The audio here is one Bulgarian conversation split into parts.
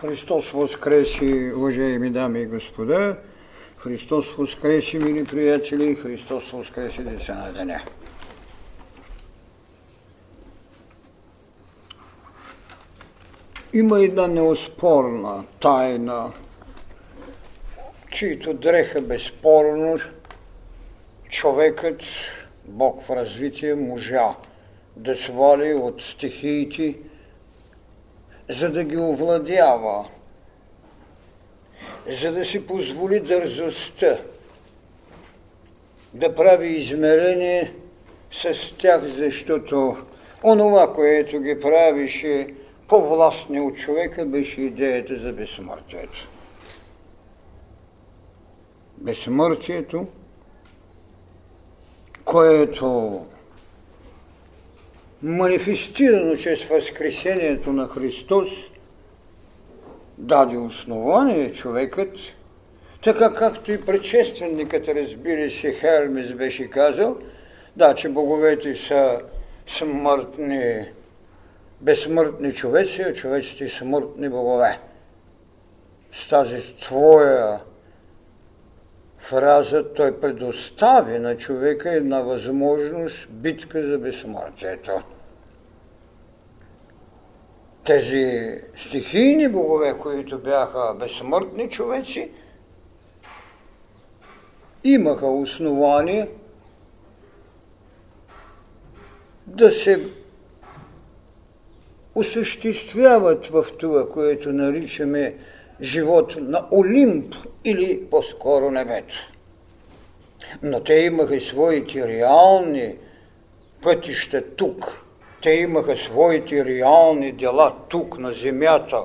Христос воскреси, уважаеми дами и господа! Христос воскреси, мили приятели! Христос воскреси, деца на деня! Има една неоспорна тайна, чието дреха безспорно човекът, Бог в развитие, можа да свали от стихиите, за да ги овладява, за да си позволи дързостта да прави измерение с тях, защото онова, което ги правише по-властни от човека, беше идеята за безсмъртието. Безсмъртието, което манифестирано чрез Възкресението на Христос, даде основание човекът, така както и предшественикът, разбира се, Хермес беше казал, да, че боговете са смъртни, безсмъртни човеци, а човеците смъртни богове. С тази твоя фраза той предостави на човека една възможност битка за безсмъртието. Тези стихийни богове, които бяха безсмъртни човеци, имаха основание да се осъществяват в това, което наричаме живот на Олимп или по-скоро небето. Но те имаха и своите реални пътища тук. Те имаха своите реални дела тук, на земята.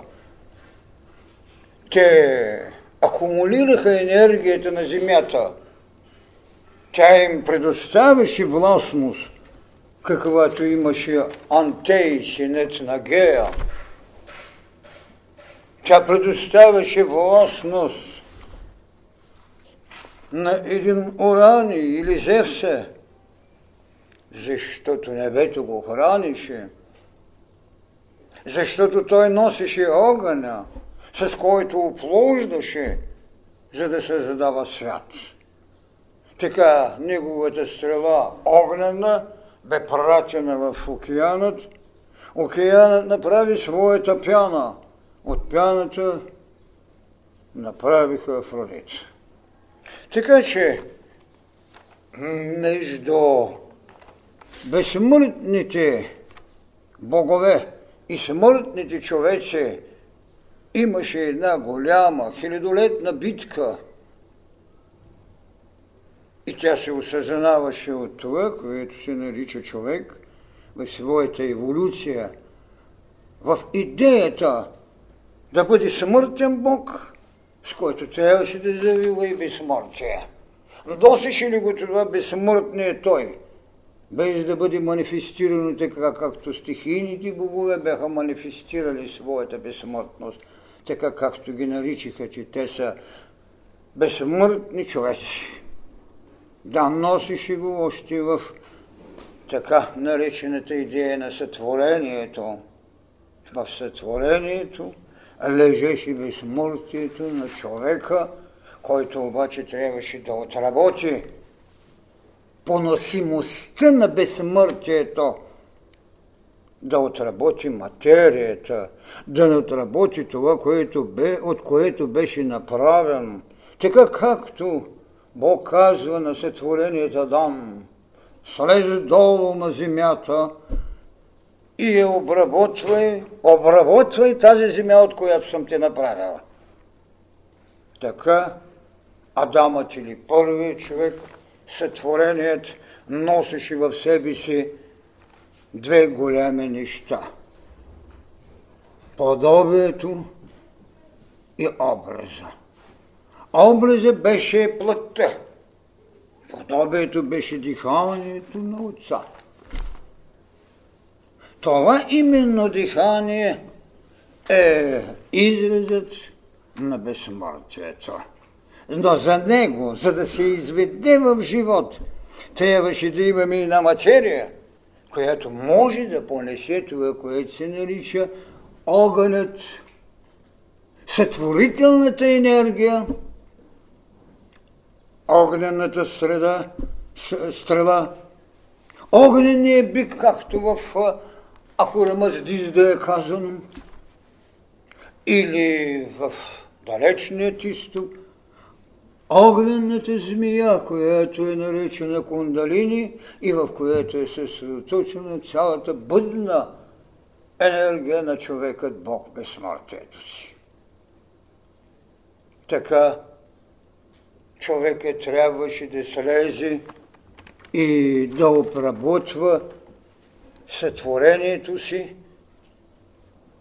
Те акумулираха енергията на земята. Тя им предоставяше властност, каквато имаше Антей, синец на Гея, тя предоставяше властност на един Урани или Зевсе, защото небето го хранише, защото той носеше огъня, с който оплождаше, за да се задава свят. Така неговата стрела огнена бе пратена в океанът, океанът направи своята пяна – от пяната направиха Афродит. Така че между безсмъртните богове и смъртните човеци имаше една голяма хилядолетна битка. И тя се осъзнаваше от това, което се нарича човек в своята еволюция, в идеята да бъде смъртен Бог, с който трябваше да завива и безсмъртие. Досеше ли го това безсмъртният той, без да бъде манифестирано така, както стихийните богове бяха манифестирали своята безсмъртност, така както ги наричаха, че те са безсмъртни човеци. Да, носеше го още в така наречената идея на сътворението. В сътворението лежеше безсмъртието на човека, който обаче трябваше да отработи поносимостта на безсмъртието, да отработи материята, да не отработи това, което бе, от което беше направен. Така както Бог казва на сътворението Адам, слез долу на земята, и обработвай, обработвай тази земя, от която съм те направила. Така Адамът или първият човек, сътвореният, носеше в себе си две голями неща. Подобието и образа. Образа беше плътта. Подобието беше диханието на отца. Това именно дихание е изразът на безсмъртието. Но за него, за да се изведе в живот, трябваше да имаме една материя, която може да понесе това, което се нарича огънят сътворителната енергия, огнената среда, стрела, огненния бик, както в Ахурамаздизда е казано, или в далечният изток, огнената змия, която е наречена кундалини и в която е съсредоточена цялата бъдна енергия на човекът Бог безсмъртието си. Така човекът трябваше да слезе и да обработва сътворението си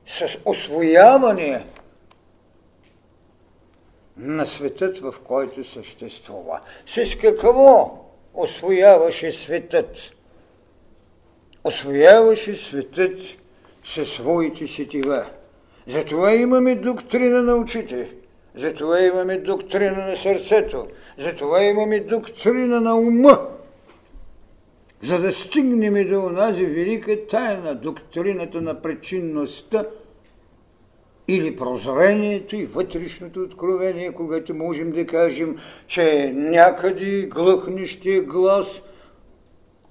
с освояване на светът, в който съществува. С какво освояваше светът? Освояваше светът със своите сетива. Затова имаме доктрина на очите, затова имаме доктрина на сърцето, затова имаме доктрина на ума, за да стигнем до онази велика тайна, доктрината на причинността – или прозрението и вътрешното откровение, когато можем да кажем, че някъде глъхнещия глас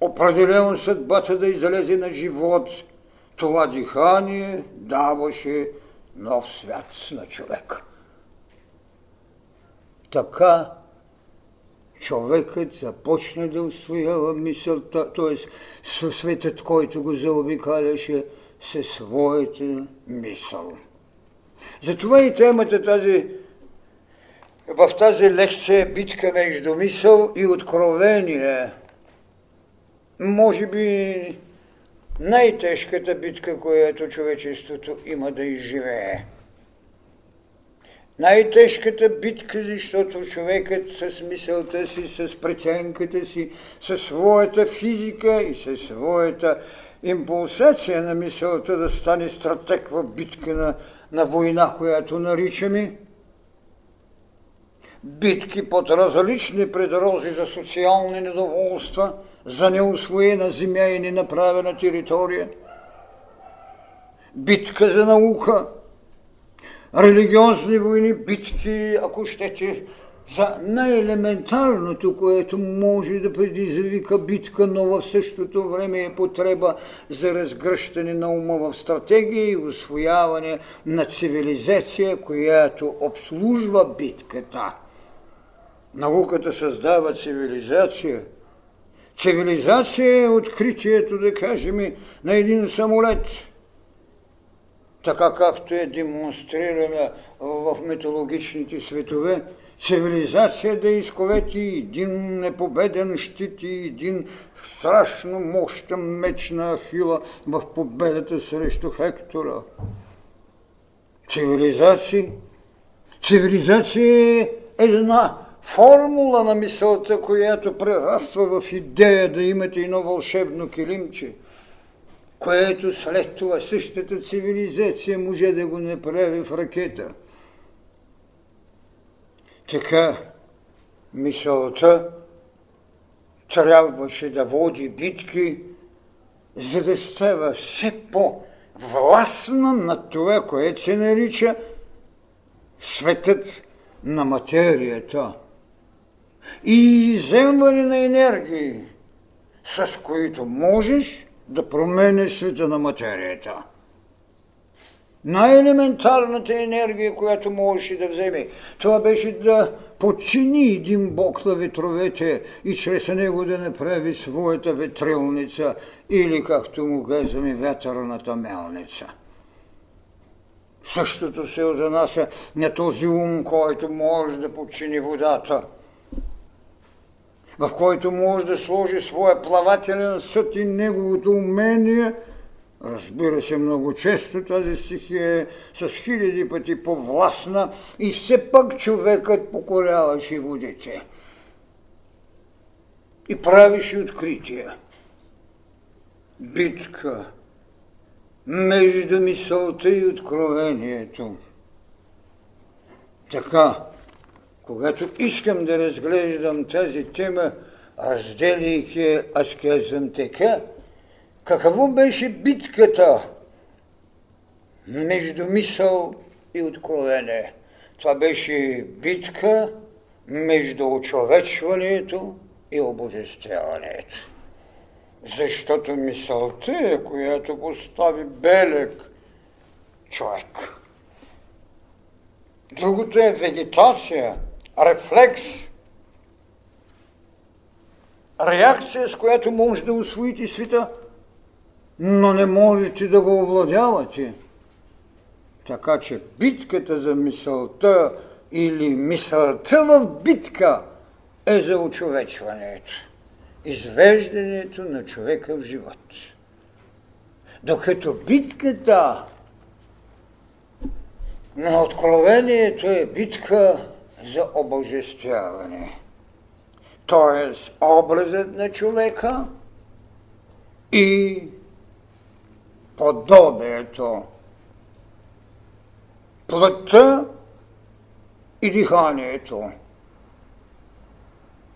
определено съдбата да излезе на живот, това дихание даваше нов свят на човека. Така човекът започна да усвоява мисълта, т.е. със светът, който го заобикаляше, със своята мисъл. Затова и темата тази, в тази лекция битка между мисъл и откровение. Може би най-тежката битка, която човечеството има да изживее. Най-тежката битка, защото човекът с мисълта си, с преценката си, със своята физика и със своята импулсация на мисълта да стане стратег в битка на на война, която наричаме, битки под различни предрози за социални недоволства, за неусвоена земя и ненаправена територия, битка за наука, религиозни войни, битки, ако щете, за най-елементарното, което може да предизвика битка, но в същото време е потреба за разгръщане на ума в стратегия и освояване на цивилизация, която обслужва битката. Науката създава цивилизация. Цивилизация е откритието, да кажем, на един самолет – така както е демонстрирана в митологичните светове, цивилизация да изковети един непобеден щит и един страшно мощен меч на Ахила в победата срещу Хектора. Цивилизация, цивилизация е една формула на мисълта, която прераства в идея да имате едно вълшебно килимче, което след това същата цивилизация може да го направи в ракета – така мисълта трябваше да води битки, за да става все по-властна на това, което се нарича светът на материята. И иземване на енергии, с които можеш да промениш света на материята най-елементарната енергия, която можеше да вземе. Това беше да подчини един бог на ветровете и чрез него да направи своята ветрилница или, както му казваме, вятърната мелница. Същото се отнася на този ум, който може да подчини водата, в който може да сложи своя плавателен съд и неговото умение – Разбира се, много често тази стихия е с хиляди пъти повластна и все пак човекът покоряваше водите и правеше открития. Битка между мисълта и откровението. Така, когато искам да разглеждам тази тема, разделяйки аз казвам така, Какво беше битката между мисъл и откровение. Това беше битка между очовечването и обожествяването. Защото мисълта е, която постави белег човек. Другото е вегетация, рефлекс, реакция, с която може да освоите света, но не можете да го овладявате. Така че битката за мисълта или мисълта в битка е за очовечването, извеждането на човека в живот. Докато битката на откровението е битка за обожествяване. Тоест образът на човека и подобието, плътта и диханието.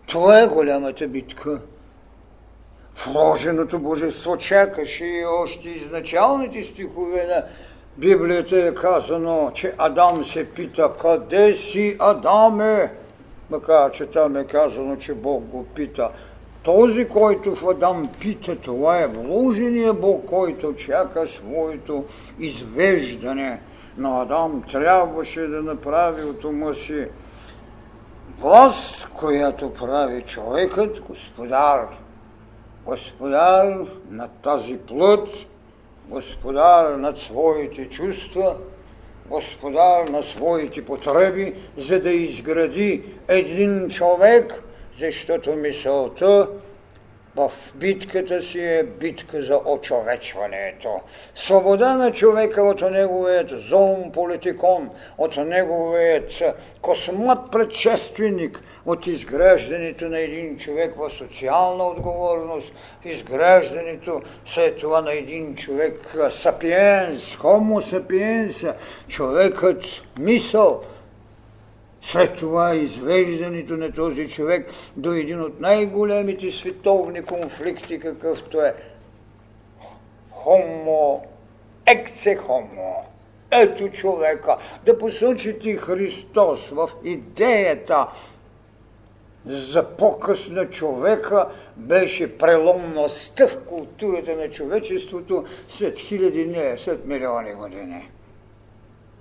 Това е голямата битка. Вложеното божество чакаше и още изначалните стихове на Библията е казано, че Адам се пита, къде си Адаме? Макар, че там е казано, че Бог го пита. Този, който в Адам пита, това е вложения Бог, който чака своето извеждане. Но Адам трябваше да направи от ума си власт, която прави човекът господар. Господар на тази плът, господар над своите чувства, господар на своите потреби, за да изгради един човек, защото мисълта в битката си е битка за очовечването. Свобода на човека от неговият зон политикон, от неговият космат предшественик, от изграждането на един човек в социална отговорност, изграждането след това на един човек сапиенс, хомо сапиенс, човекът мисъл, след това извеждането на този човек до един от най-големите световни конфликти, какъвто е хомо, екце хомо. Ето човека. Да посочите Христос в идеята за показ на човека беше преломността в културата на човечеството след хиляди, не, след милиони години.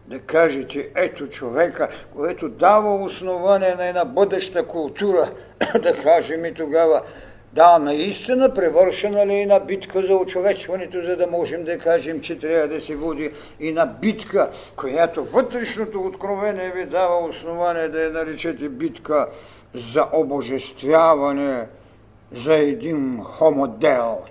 Да кажете, ето човека, което дава основание на една бъдеща култура, да кажем и тогава, да, наистина превършена ли е на битка за очовечването, за да можем да кажем, че трябва да се води и на битка, която вътрешното откровение ви дава основание да я наречете битка за обожествяване, за един хомоделс.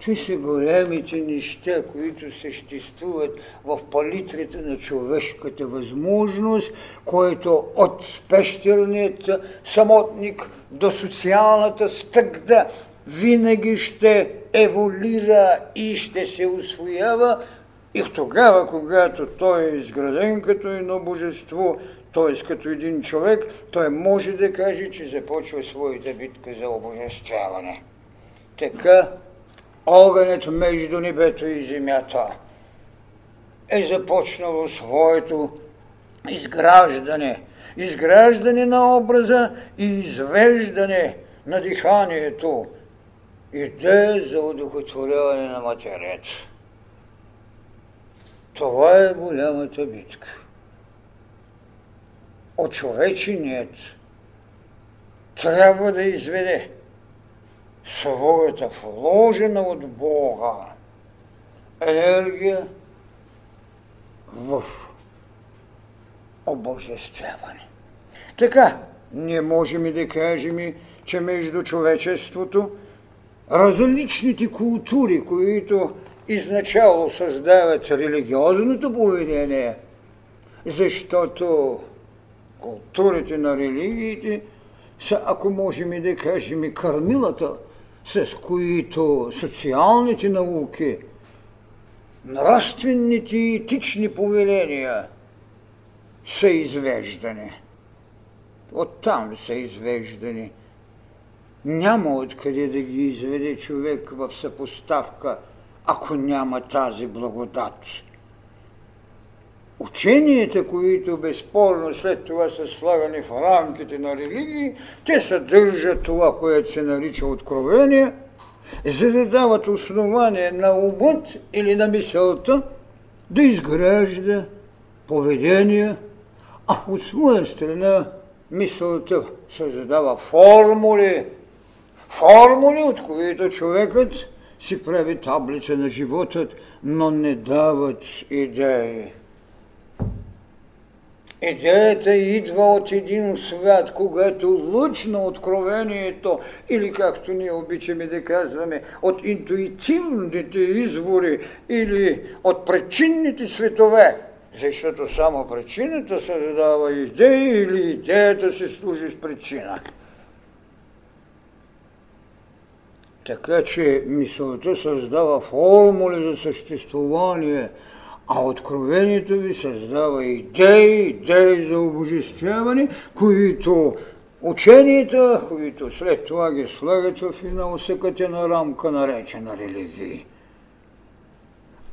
Това са големите неща, които съществуват в палитрата на човешката възможност, който от спещерният самотник до социалната стъгда винаги ще еволира и ще се освоява и тогава, когато той е изграден като едно божество, т.е. като един човек, той може да каже, че започва своята битка за обожествяване. Така огънят между небето и земята е започнало своето изграждане, изграждане на образа и извеждане на диханието, идея за удохотворяване на материята. Това е голямата битка. Очовеченият трябва да изведе своята вложена от Бога енергия в обожествяване. Така, ние можем и да кажем, че между човечеството различните култури, които изначало създават религиозното поведение, защото културите на религиите са, ако можем и да кажем, и кърмилата – с които социалните науки, нравствените и етични повеления са извеждани. Оттам са извеждани. Няма откъде да ги изведе човек в съпоставка, ако няма тази благодат. Ученията, които безспорно след това са слагани в рамките на религии, те съдържат това, което се нарича откровение, за да дават основание на умът или на мисълта да изгражда поведение, а от своя страна мисълта създава формули, формули, от които човекът си прави таблица на животът, но не дават идеи. Идеята идва от един свят, когато лъч на откровението, или както ние обичаме да казваме, от интуитивните извори или от причинните светове, защото само причината създава идеи или идеята се служи с причина. Така че мисълта създава формули за съществувание, а откровението ви създава идеи, идеи за обожествяване, които ученията, които след това ги слагат в една усъкатена рамка, наречена религия.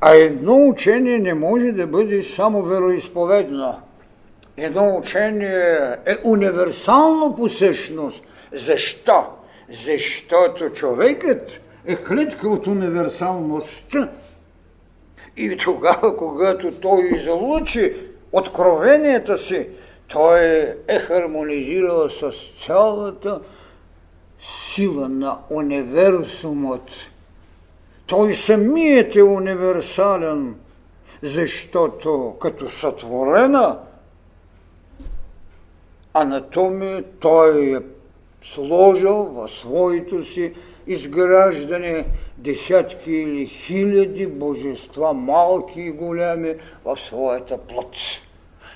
А едно учение не може да бъде само вероисповедно. Едно учение е универсално по същност. Защо? Защото човекът е клетка от универсалността. И тогава, когато той излучи откровенията си, той е хармонизирал с цялата сила на универсумът. Той самият е универсален, защото като сътворена анатомия той е сложил в своето си изграждане десятки или хиляди божества, малки и голями, в своята плът.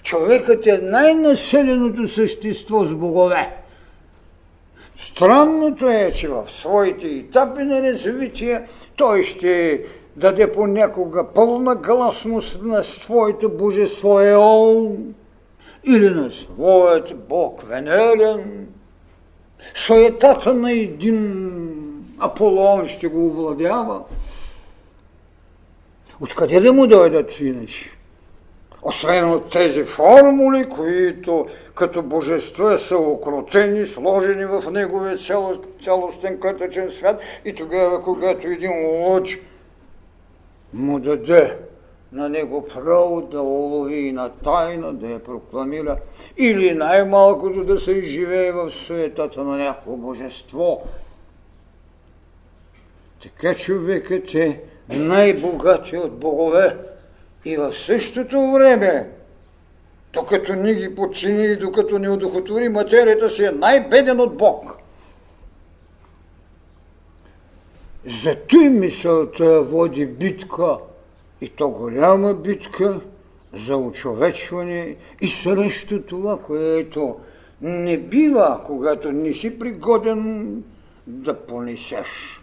Човекът е най-населеното същество с богове. Странното е, че в своите етапи на развитие той ще даде понякога пълна гласност на своето божество Еол или на своят бог Венерен. Суетата на един Аполон ще го овладява. Откъде да му дойдат иначе? освен от тези формули, които като божества са окротени, сложени в неговия цялостен клетъчен свят и тогава, когато един луч му даде на него право да улови и на тайна, да я прокламира, или най-малкото да се изживее в суетата на някакво божество. Така човекът е най-богатия от богове, и в същото време, докато ни ги подчини и докато ни удохотвори, материята си е най-беден от Бог. Зато и мисълта води битка, и то голяма битка, за очовечване и срещу това, което не бива, когато не си пригоден да понесеш.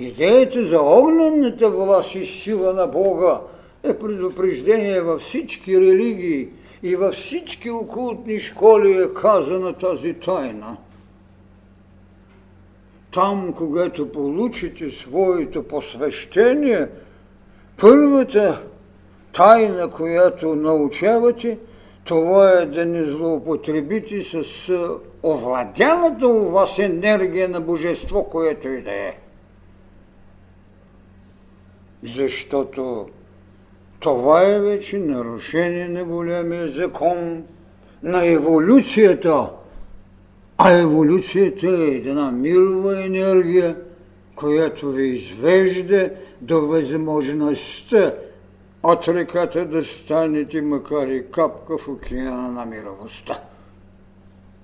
Идеята за огненната власт и сила на Бога – е предупреждение във всички религии и във всички окултни школи е казана тази тайна. Там, когато получите своето посвещение, първата тайна, която научавате, това е да не злоупотребите с овладяната у вас енергия на Божество, което и да е. Защото това е вече нарушение на големия закон на еволюцията. А еволюцията е една мирова енергия, която ви извежда до възможността от реката да станете макар и капка в океана на мировостта.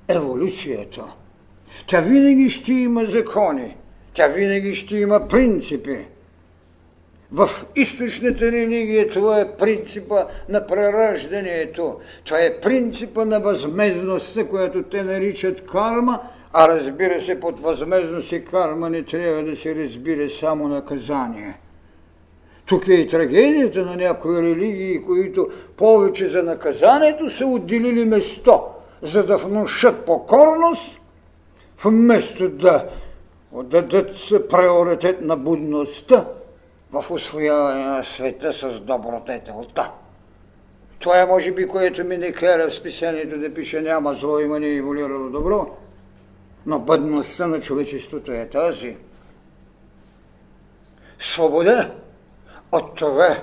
Еволюцията. Тя винаги ще има закони, тя винаги ще има принципи, в източната религия това е принципа на прераждането, това е принципа на възмезността, която те наричат карма, а разбира се, под възмезност и карма не трябва да се разбира само наказание. Тук е и трагедията на някои религии, които повече за наказанието са отделили место, за да внушат покорност, вместо да дадат приоритет на будността, в освояване на света с добродетелта. Това е може би, което ми не кара в списанието да пише няма зло, има не еволюирало добро. Но бъдността на човечеството е тази. Свобода от това,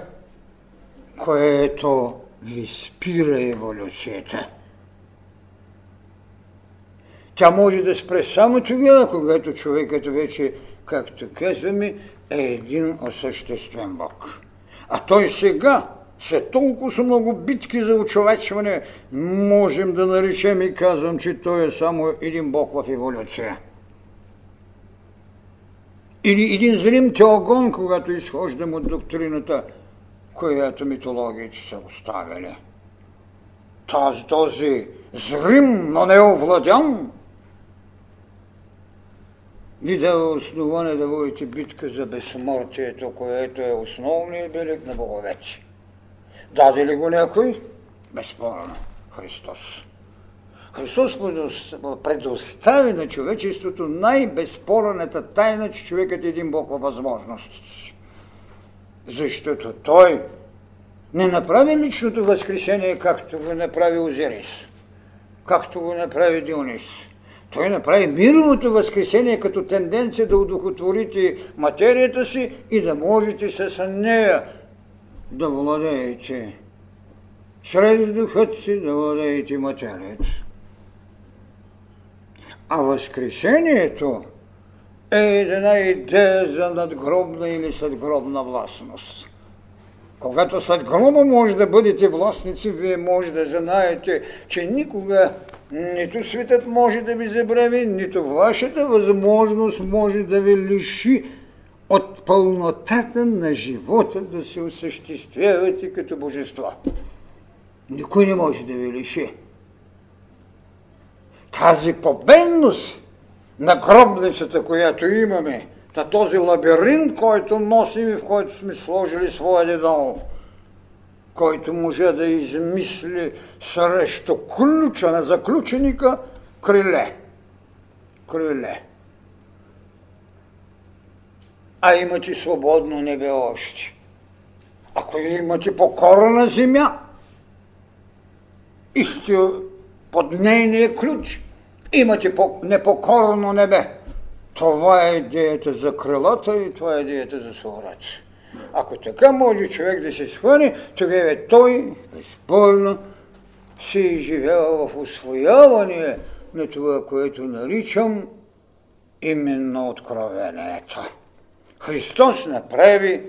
което ви спира еволюцията. Тя може да спре само тогава, когато човекът вече, както казваме, е един осъществен Бог. А той сега, след толкова много битки за очовечване, можем да наречем и казвам, че той е само един Бог в еволюция. Или един зрим теогон, когато изхождам от доктрината, която митологиите са оставили. Този, този зрим, но не овладян, ви дава основание да водите битка за безсмъртието, което е основният белег на боговете. Даде ли го някой? Безспорно. Христос. Христос предостави на човечеството най-безспорната тайна, че човекът е един Бог във възможностите си. Защото Той не направи личното възкресение, както го направи Озерис, както го направи Дионис той направи мировото възкресение като тенденция да удохотворите материята си и да можете с нея да владеете. Чрез духът си да владеете материята. А възкресението е една идея за надгробна или съдгробна властност. Когато след гроба може да бъдете властници, вие може да знаете, че никога нито светът може да ви забрави, нито вашата възможност може да ви лиши от пълнотата на живота да се осъществявате като божества. Никой не може да ви лиши. Тази победност на гробницата, която имаме, на този лабиринт, който носим и в който сме сложили своя дедол – който може да измисли срещу ключа на заключеника криле. Криле. А имате свободно небе още. Ако имате покорна земя и сте под нейния ключ, имате непокорно небе. Това е идеята за крилата и това е идеята за свободата. Ако така може човек да се схване, тогава той безспорно се изживява в освояване на това, което наричам именно откровението. Христос направи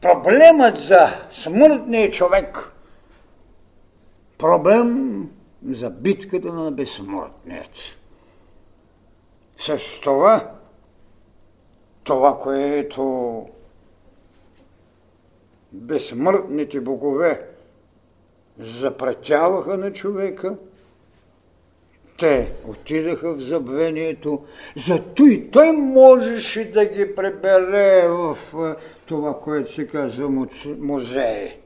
проблемът за смъртния човек проблем за битката на безсмъртният. С това, това, което безсмъртните богове запратяваха на човека, те отидаха в забвението, зато и той можеше да ги пребере в това, което се казва музей.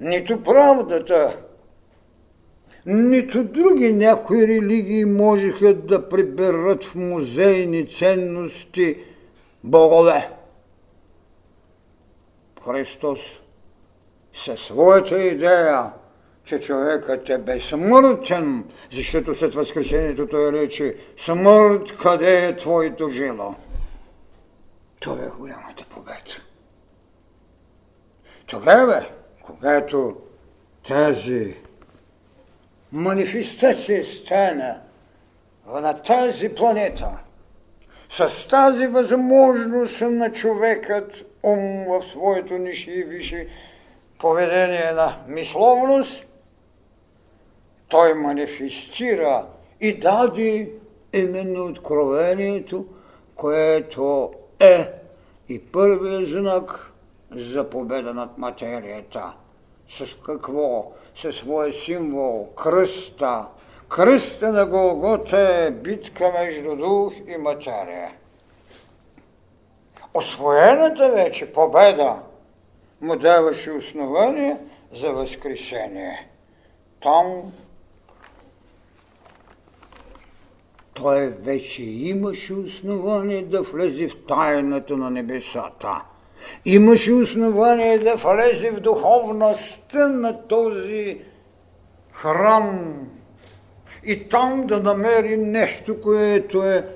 Нито правдата, нито други някои религии можеха да приберат в музейни ценности богове. Христос със своята идея, че човекът е безсмъртен, защото след възкресението той рече смърт, къде е твоето жило? Това е голямата победа. Тогава, когато тази манифестация стана на тази планета, с тази възможност на човекът ум в своето ниши и висши поведение на мисловност, той манифестира и даде именно откровението, което е и първият знак за победа над материята. С какво? Със своя символ, кръста. Кръста на Голгота е битка между дух и материя освоената вече победа му даваше основание за възкресение. Там той вече имаше основание да влезе в тайната на небесата. имаше основание да влезе в духовността на този храм и там да намери нещо, което е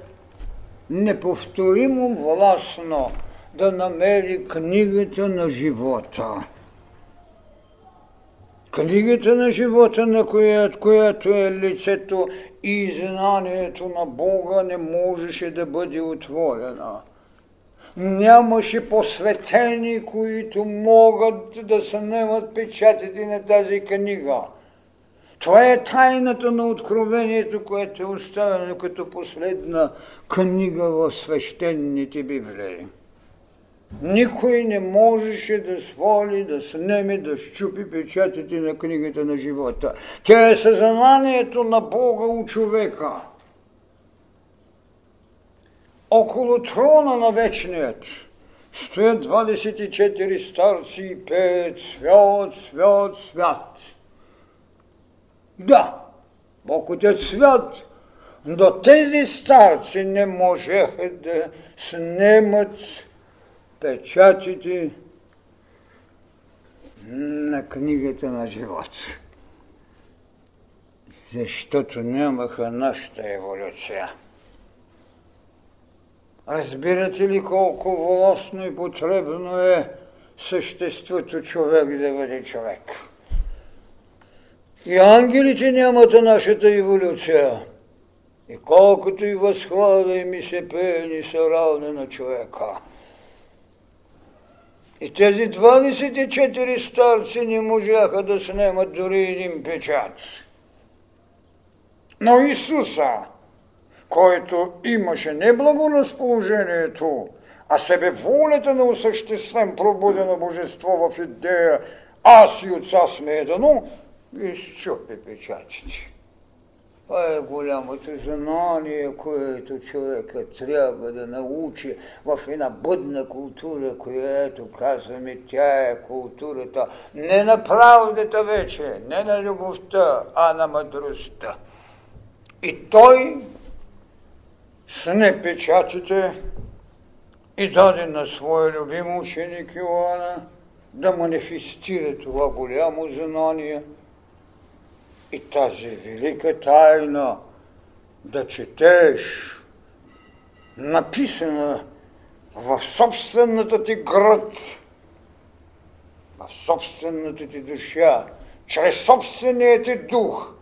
неповторимо властно, да намери книгата на живота. Книгата на живота, на която, която е лицето и знанието на Бога, не можеше да бъде отворена. Нямаше посветени, които могат да се немат печатите на тази книга. Това е тайната на откровението, което е оставено като последна книга в свещените Библии. Никой не можеше да свали, да снеме, да щупи печатите на книгата на живота. Тя е съзнанието на Бога у човека. Около трона на вечният стоят 24 старци и пеят свят, свят, свят. Да, Бог Отец свят, но тези старци не можеха да снемат печатите на книгата на живот. Защото нямаха нашата еволюция. Разбирате ли колко волосно и потребно е съществото човек да бъде човек? И ангелите нямат нашата еволюция. И колкото и възхвала и ми се пее, са равни на човека. И тези 24 старци не можаха да снемат дори един печат. Но Исуса, който имаше не благоразположението, а себе волята на осъществен пробудено божество в идея аз и отца сме едно, изчупи печатите. Това е голямото знание, което човека трябва да научи в една бъдна култура, която казваме, тя е културата не на правдата вече, не на любовта, а на мъдростта. И той сне печатите и даде на своя любим ученик Иоанна да манифестира това голямо знание – и тази велика тайна да четеш, написана в собствената ти град, в собствената ти душа, чрез собствения ти дух,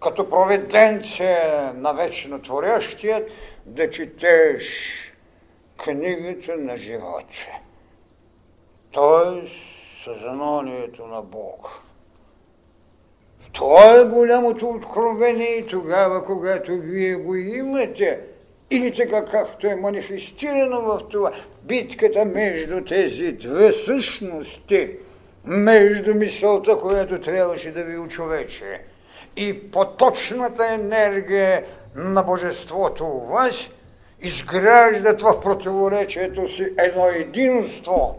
като проведенце на вечно творящият, да четеш книгата на живота. Т.е. съзнанието на Бога. Това е голямото откровение тогава, когато вие го имате, или така както е манифестирано в това, битката между тези две същности, между мисълта, която трябваше да ви очовече, и поточната енергия на Божеството у вас, изграждат в противоречието си едно единство.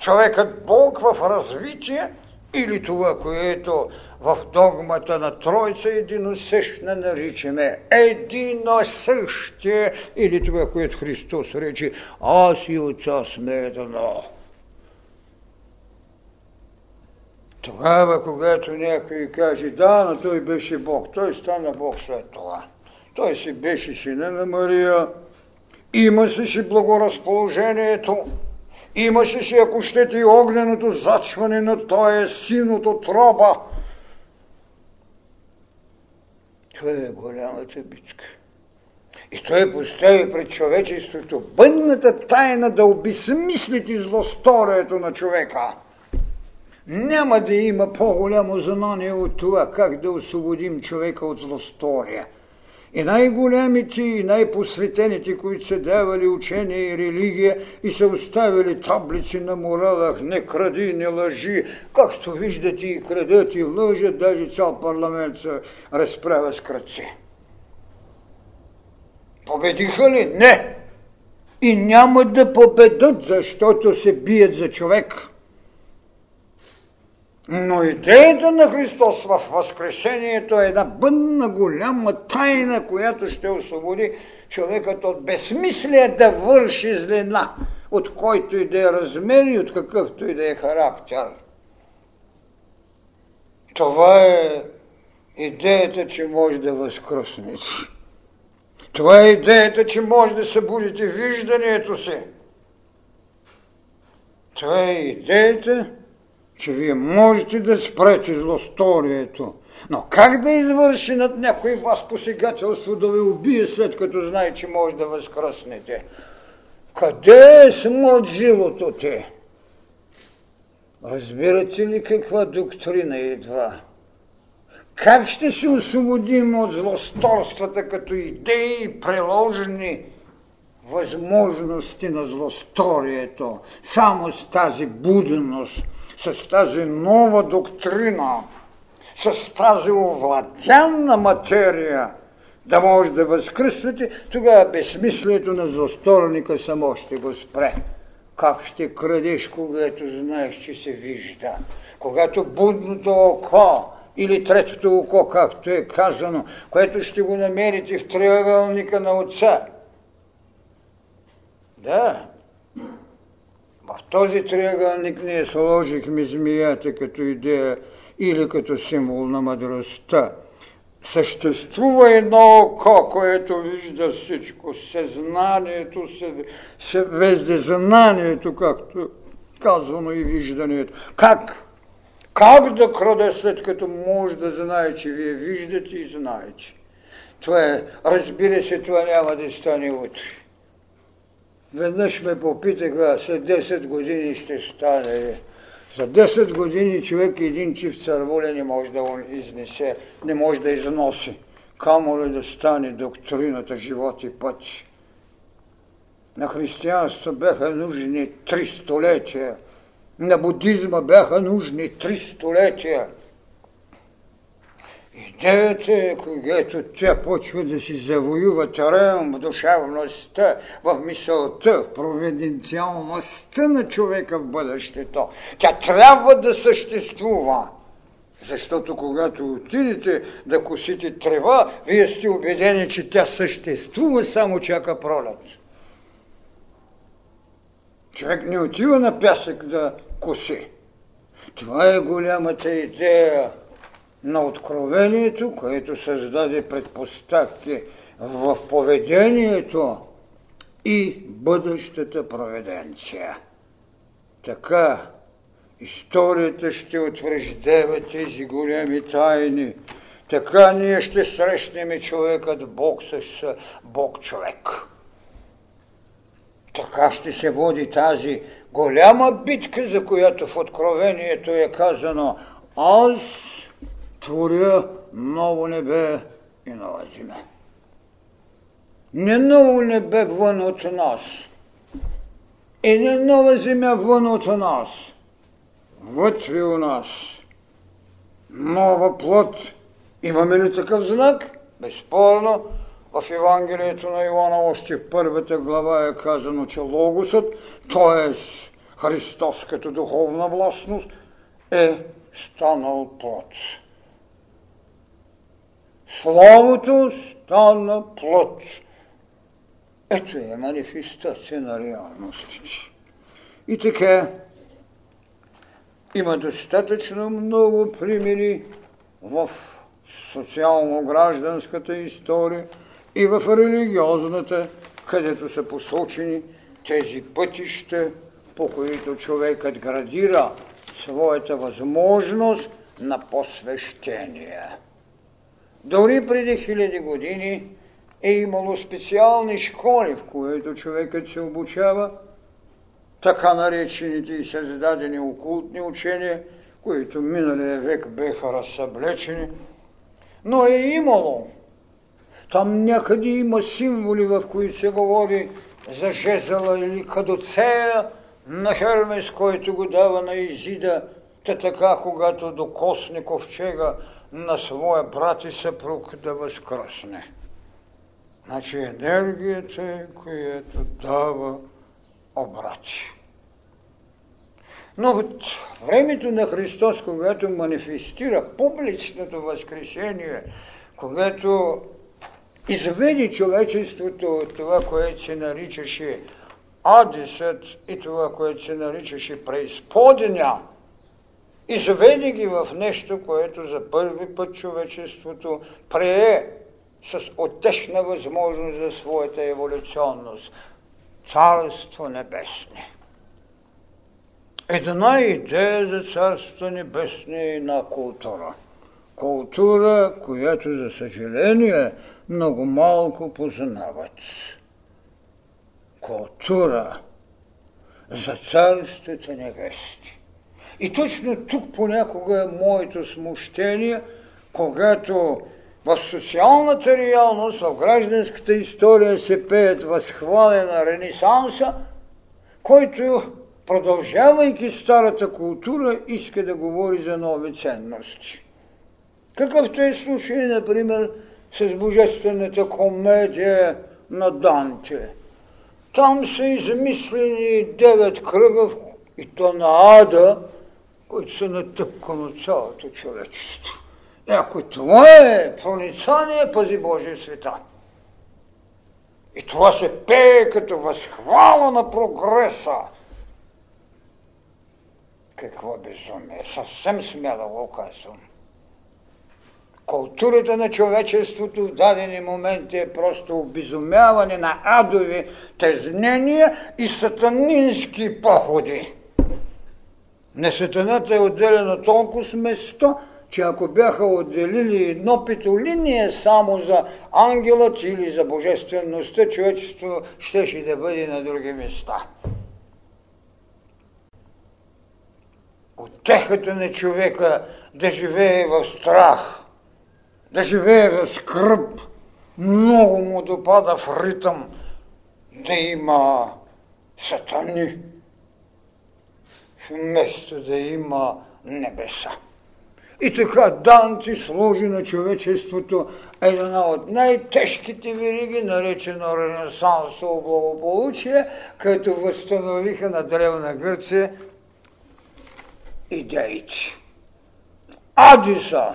Човекът Бог в развитие или това, което в догмата на Тройца единосъщна наричаме едино същие, или това, което Христос рече, аз и Отца сме едно. Тогава, когато някой каже, да, но той беше Бог, той стана Бог след това. Той си беше сина на Мария, имаше си благоразположението, имаше си, ако щете, и огненото зачване на този син от отроба, Това е голямата битка. И той постави пред човечеството бъдната тайна да обесмислите злосторието на човека. Няма да има по-голямо знание от това как да освободим човека от злостория – и най-големите и най-посветените, които са давали учение и религия и са оставили таблици на моралах, не кради, не лъжи, както виждате и крадат и лъжат, даже цял парламент се разправя с кръци. Победиха ли? Не! И няма да победат, защото се бият за човек – но идеята на Христос в Възкресението е една бъдна голяма тайна, която ще освободи човекът от безсмислие да върши злина, от който и да е размер и от какъвто и да е характер. Това е идеята, че може да възкръснете. Това е идеята, че може да събудите виждането си. Това е идеята, че вие можете да спрете злосторието. Но как да извърши над някой вас посегателство да ви убие след като знае, че може да възкръснете? Къде е смърт живото те? Разбирате ли каква доктрина идва? Как ще се освободим от злосторствата като идеи, приложени възможности на злосторието, само с тази будност, с тази нова доктрина, с тази овладяна материя, да може да възкръсвате, тогава безсмислието на злосторника само ще го спре. Как ще крадеш, когато знаеш, че се вижда? Когато будното око или третото око, както е казано, което ще го намерите в триъгълника на отца. Да, в този триъгълник ние сложихме змията като идея или като символ на мъдростта. Съществува едно око, което вижда всичко, съзнанието, вездезнанието, както казвано и виждането. Как? Как да краде след като може да знае, че вие виждате и знаете? Това е, разбира се, това няма да стане утре. Веднъж ме попитаха, след 10 години ще стане. За 10 години човек един чив цървуля не може да изнесе, не може да износи. Камо ли да стане доктрината живот и път. На християнство бяха нужни три столетия – на будизма бяха нужни три столетия. Идеята е, когато тя почва да си завоюва терен в душевността, в мисълта, в провиденциалността на човека в бъдещето. Тя трябва да съществува. Защото когато отидете да косите трева, вие сте убедени, че тя съществува, само чака пролет. Човек не отива на пясък да коси. Това е голямата идея на откровението, което създаде предпоставки в поведението и бъдещата проведенция. Така, историята ще утвърждава тези големи тайни. Така ние ще срещнем човекът Бог с Бог човек. Така ще се води тази голяма битка, за която в Откровението е казано Аз творя ново небе и нова земя. Не ново небе вън от нас и не нова земя вън от нас, вътре у нас. Нова плод. Имаме ли такъв знак? Безспорно, в Евангелието на Иоанна още в първата глава е казано, че Логосът, т.е. Христос като духовна властност, е станал плод. Словото стана плод. Ето е манифестация на реалностите. И така, има достатъчно много примери в социално-гражданската история – и в религиозната, където са посочени тези пътища, по които човекът градира своята възможност на посвещение. Дори преди хиляди години е имало специални школи, в които човекът се обучава, така наречените и създадени окултни учения, които миналия век беха разсъблечени, но е имало. Там някъде има символи, в които се говори за жезъла или кадоцея на Хермес, който го дава на Изида, та така, когато докосне ковчега на своя брат и съпруг да възкръсне. Значи енергията е, която дава обрати. Но от времето на Христос, когато манифестира публичното възкрешение, когато изведи човечеството от това, което се наричаше Адисът и това, което се наричаше преизподня, изведе ги в нещо, което за първи път човечеството прие с отешна възможност за своята еволюционност. Царство небесне. Една идея за Царство небесне е една култура. Култура, която, за съжаление, много малко познават. Култура за Царството небесни. И точно тук понякога е моето смущение, когато в социалната реалност, в гражданската история се пеят възхвали на Ренесанса, който, продължавайки старата култура, иска да говори за нови ценности. Какъвто е случай, например, с божествената комедия на Данте. Там са измислени девет кръга, и то на ада, които са натъпкани от цялото човечество. И ако това е проницание, пази Божия света. И това се пее като възхвала на прогреса. Какво безумие! Съвсем смело го казвам. Културата на човечеството в дадени моменти е просто обезумяване на адови тезнения и сатанински походи. Не сатаната е отделена толкова место, че ако бяха отделили едно питолиние само за ангелът или за божествеността, човечеството щеше да бъде на други места. Отехата на човека да живее в страх, да живее в скръп, много му допада в ритъм да има сатани, вместо да има небеса. И така Данти сложи на човечеството една от най-тежките вериги, наречено Ренесансово благополучие, като възстановиха на Древна Гърция идеите. Адиса,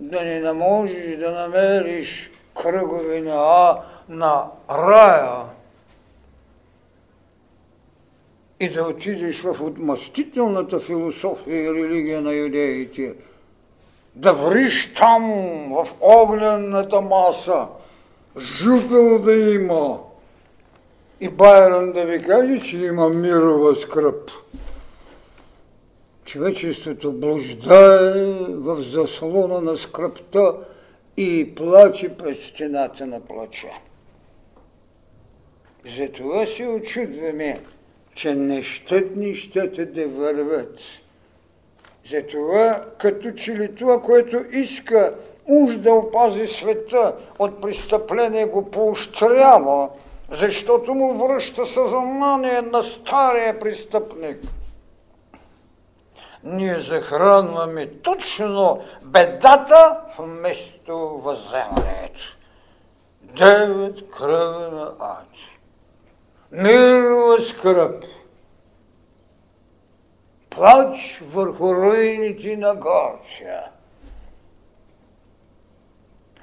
да не можеш да намериш кръгови на, на рая, и да отидеш в отмъстителната философия и религия на юдеите, да вриш там в огнената маса, жупел да има и Байрон да ви каже, че има мирова скръп. Човечеството блуждае в заслона на скръпта и плаче пред стената на плача. Затова се очудваме, че нещетни щете да върват. Затова, като че ли това, което иска уж да опази света от престъпление, го поощрява, защото му връща съзнание на стария престъпник. Ние захранваме точно бедата вместо въземането. Девет кръга на ад мирова скръп, плач върху руините на Горция.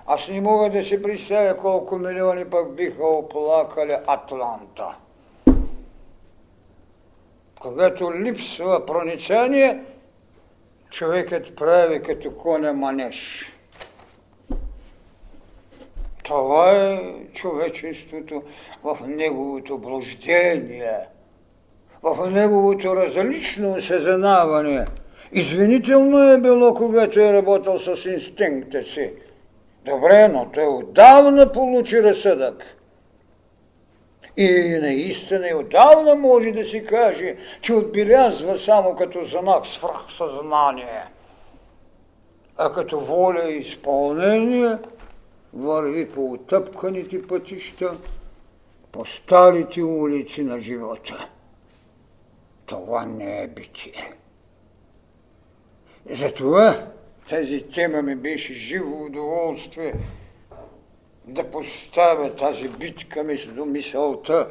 Аз не мога да си представя колко милиони пък биха оплакали Атланта. Когато липсва проницание, човекът прави като коня манеж. Това е човечеството в неговото блуждение, в неговото различно осъзнаване. Извинително е било, когато е работил с инстинкта си. Добре, но той отдавна получи разсъдък. И наистина и отдавна може да си каже, че отбелязва само като знак свръхсъзнание. А като воля и изпълнение – върви по отъпканите пътища, по старите улици на живота. Това не е битие. Затова тази тема ми беше живо удоволствие да поставя тази битка между мисълта,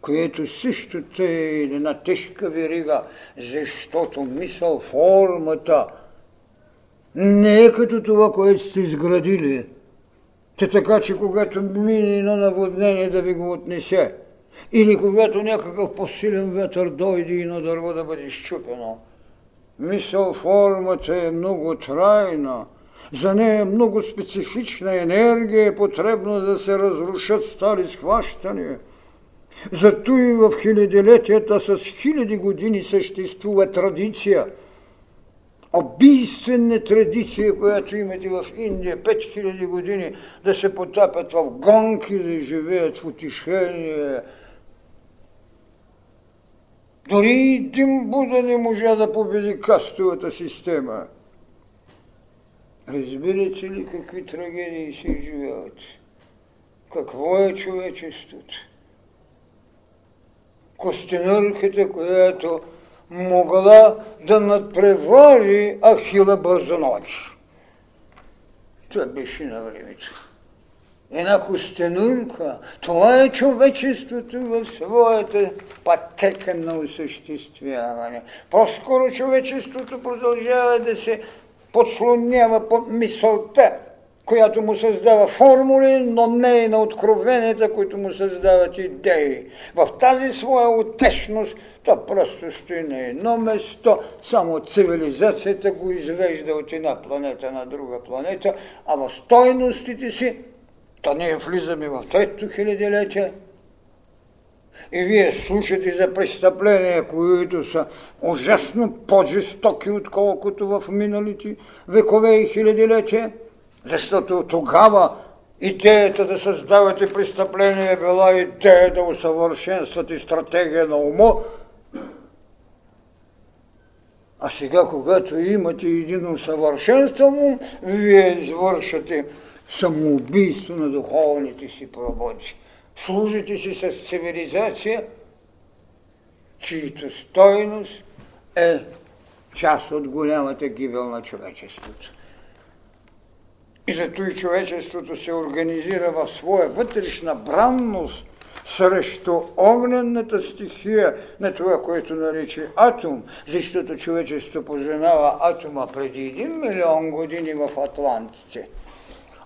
което същото е една тежка верига, защото мисъл формата не е като това, което сте изградили – Те така, че когато мине едно наводнение да ви го отнесе, или когато някакъв посилен ветър дойде и на дърво да бъде щупено. Мисъл формата е много трайна, за нея е много специфична енергия е потребна да се разрушат стари схващания. Зато и в хилядилетията с хиляди години съществува традиция – убийствена традиция, която имате в Индия 5000 години, да се потапят в гонки, да живеят в утешение. Дори един Буда не можа да победи кастовата система. Разбирате ли какви трагедии се изживяват? Какво е човечеството? Костенърката, която могла да надпревари Ахила Бързоноги. Това беше на времето. Една костенурка. Това е човечеството в своята пътека на осъществяване. По-скоро човечеството продължава да се подслонява под мисълта, която му създава формули, но не и на откровенията, които му създават идеи. В тази своя утешност то просто стои на едно место, само цивилизацията го извежда от една планета на друга планета, а в стойностите си, то ние влизаме в трето хилядилетие, и вие слушате за престъпления, които са ужасно по-жестоки, отколкото в миналите векове и хилядилетия, защото тогава идеята да създавате престъпления е била идея да усъвършенствате стратегия на ума, а сега, когато имате един усъвършенстван, вие извършате самоубийство на духовните си пробоци. Служите си с цивилизация, чието стойност е част от голямата гибел на човечеството. И зато и човечеството се организира в своя вътрешна бранност срещу огненната стихия на това, което нарича атом, защото човечеството познава атома преди един милион години в Атлантите.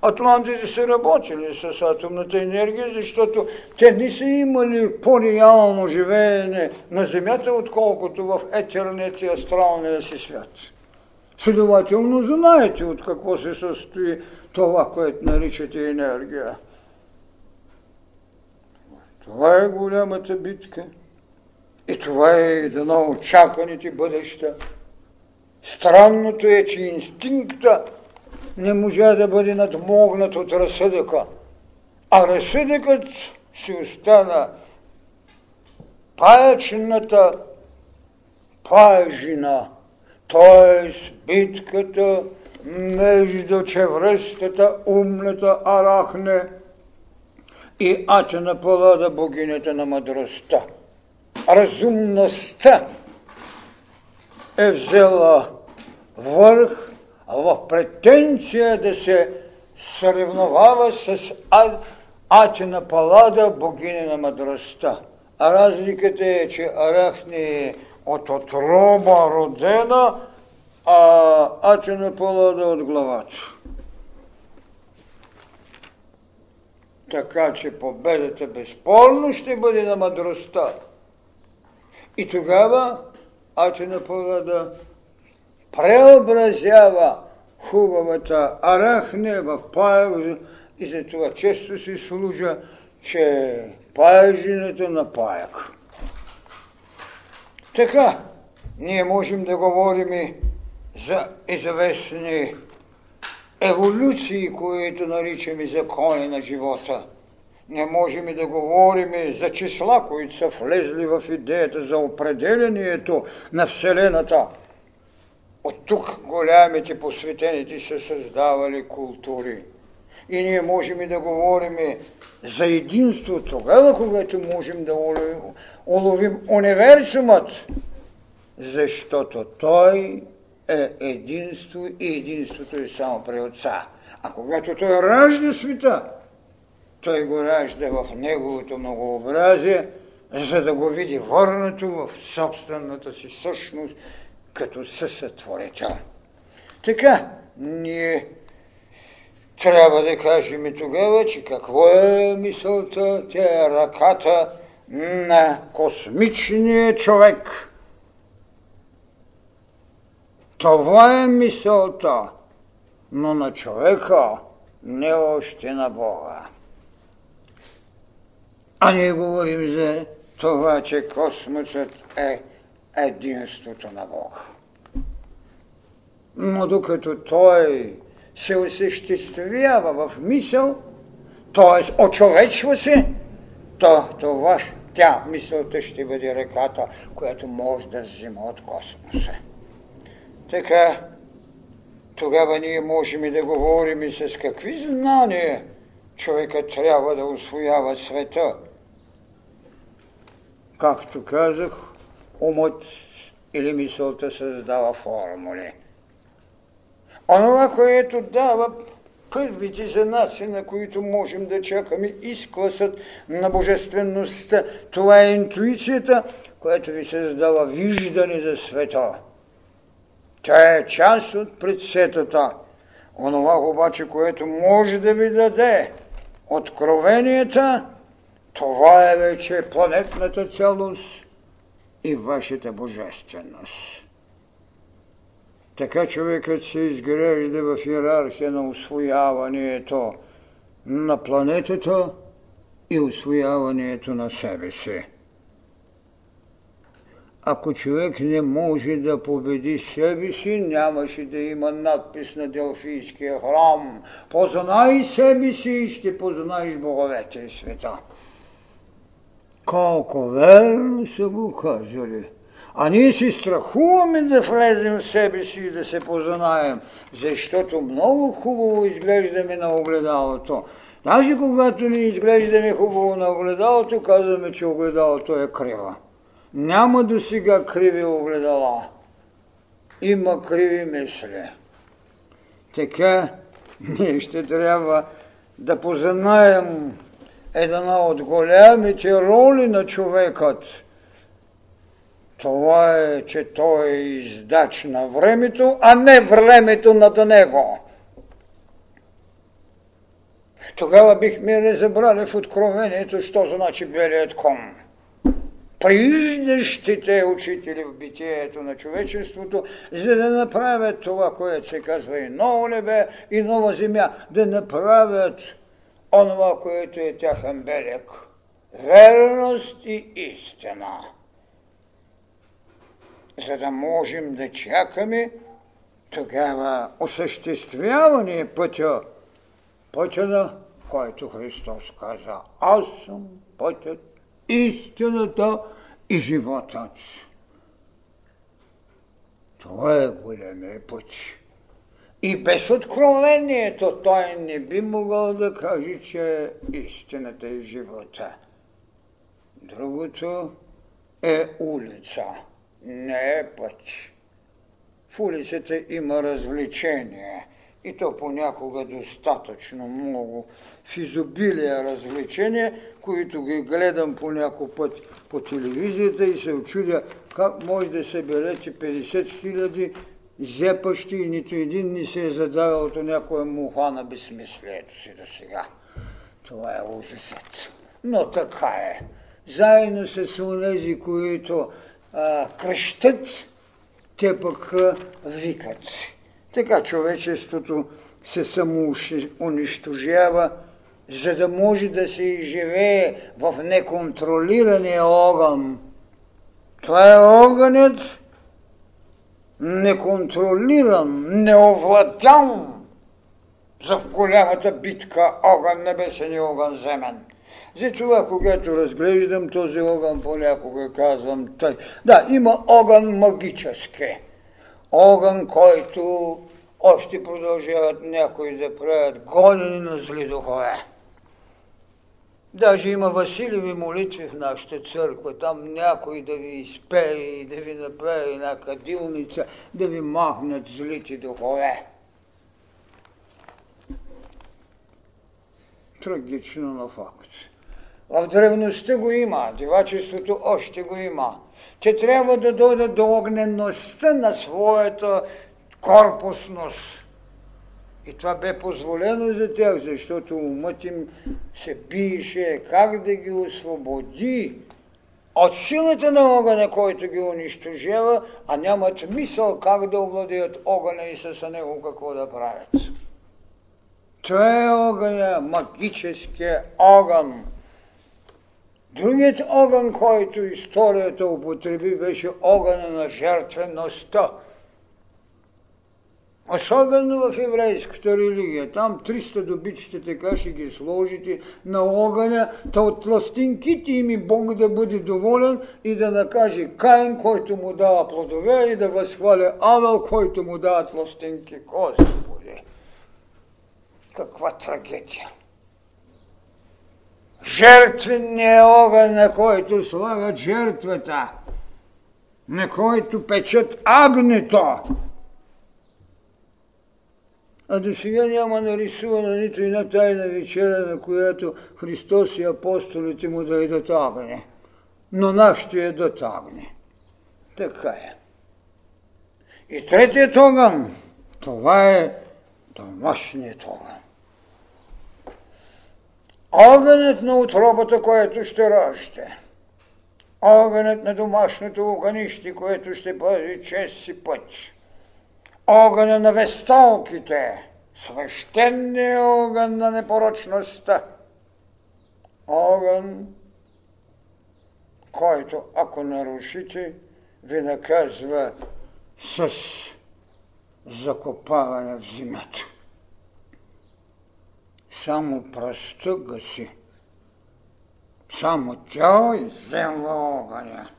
Атлантите са работили с атомната енергия, защото те не са имали по-реално живеене на Земята, отколкото в етерният и астралния си свят. Следователно, знаете от какво се състои това, което наричате енергия. Това е голямата битка. И това е една очаканите бъдеща. Странното е, че инстинкта не можа да бъде надмогнат от разсъдъка. А разсъдъкът си остана паячната пажина, т.е. битката между чевръстата, умната арахне и Атена Палада, богинята на мъдростта. Разумността е взела върх в претенция да се съревновава с Атена Палада, богиня на мъдростта. А разликата е, че Арахне е от отроба родена, а Атена Палада от главата. Така че победата безспорно ще бъде на мъдростта. И тогава Атена Палада преобразява хубавата арахне в пая и за това често си служа, че паяжината на паяк. Така, ние можем да говорим за известни еволюции, които наричаме закони на живота. Не можем да говорим за числа, които са влезли в идеята за определението на Вселената. От тук голямите посветените са създавали култури. И ние можем да говорим за единство тогава, когато можем да уловим, уловим универсумът, защото той е единство и единството е само при Отца. А когато Той ражда света, Той го ражда в Неговото многообразие, за да го види върнато в собствената си същност, като съсътворител. Така, ние трябва да кажем и тогава, че какво е мисълта, тя е ръката на космичния човек. Това е мисълта, но на човека не още на Бога. А ние говорим за това, че космосът е единството на Бога. Но докато той се осъществява в мисъл, т.е. очовечва се, то това, тя, мисълта ще бъде ръката, която може да взима от космоса. Така, тогава ние можем и да говорим и с какви знания човека трябва да освоява света. Както казах, умът или мисълта създава формули. Онова, което дава първите знаци, на които можем да чакаме изкласът на божествеността, това е интуицията, която ви създава виждане за света. Тя е част от предсетата. Онова обаче, което може да ви даде откровенията, това е вече планетната цялост и вашата божественост. Така човекът се изгражда в иерархия на освояването на планетата и освояването на себе си. Ако човек не може да победи себе си, нямаше да има надпис на Делфийския храм. Познай себе си и ще познаеш боговете и света. Колко верно са го казали. А ние се страхуваме да влезем в себе си и да се познаем, защото много хубаво изглеждаме на огледалото. Даже когато ни изглеждаме хубаво на огледалото, казваме, че огледалото е криво. Няма до сега криви огледала. Има криви мисли. Така ние ще трябва да познаем една от голямите роли на човекът. Това е, че той е издач на времето, а не времето над него. Тогава бихме разбрали в откровението, що значи белият кон прииждащите учители в битието на човечеството, за да направят това, което се казва и ново небе, и нова земя, да направят онова, което е тяхен белег. Верност и истина. За да можем да чакаме тогава осъществяване пътя, пътя на който Христос каза, аз съм пътят, истината и животът. Това е големия път. И без откровението той не би могъл да каже, че е истината и живота. Другото е улица, не е път. В улицата има развлечение и то понякога достатъчно много в изобилие развлечения, които ги гледам по някой път по телевизията и се очудя как може да съберете 50 хиляди зепащи и нито един не се е задавал от някоя муха на безсмислието си до сега. Това е ужасът. Но така е. Заедно с онези, които кръщат, те пък викат. Така човечеството се самоунищожава, за да може да се изживее в неконтролирания огън. Това е огънят, неконтролиран, неовладян за голямата битка огън небесен и огън земен. Затова, когато разглеждам този огън, понякога казвам той. Да, има огън магически. Огън, който още продължават някои да правят гонени на зли духове. Даже има Василеви молитви в нашата църква, там някой да ви изпее и да ви направи една кадилница, да ви махнат злите духове. Трагично на факт. В древността го има, девачеството още го има. Те трябва да дойдат до огнеността на своята корпусност. И това бе позволено за тях, защото умът им се биеше как да ги освободи от силата на огъня, който ги унищожава, а нямат мисъл как да овладеят огъня и с него какво да правят. Това е огъня, магическия огън. Другият огън, който историята употреби, беше огъна на жертвеността – Особено в еврейската религия. Там 300 добичите така ще ги сложите на огъня, та от пластинките им и Бог да бъде доволен и да накаже Каин, който му дава плодове и да възхваля Авел, който му дава пластинки. Господи! Каква трагедия! Жертвеният огън, на който слагат жертвата, на който печат агнето, а до сега няма нарисувана нито една тайна вечера, на която Христос и апостолите му да идат агне. Но наш ще едат агне. Така е. И третият огън, това е домашният огън. Огънът на отробата, което ще ражда. Огънът на домашното огънище, което ще бъде чест си път огъня на весталките, свещения огън на непорочността. Огън, който, ако нарушите, ви наказва с закопаване в зимата. Само пръста гаси. Само тяло изземва огъня.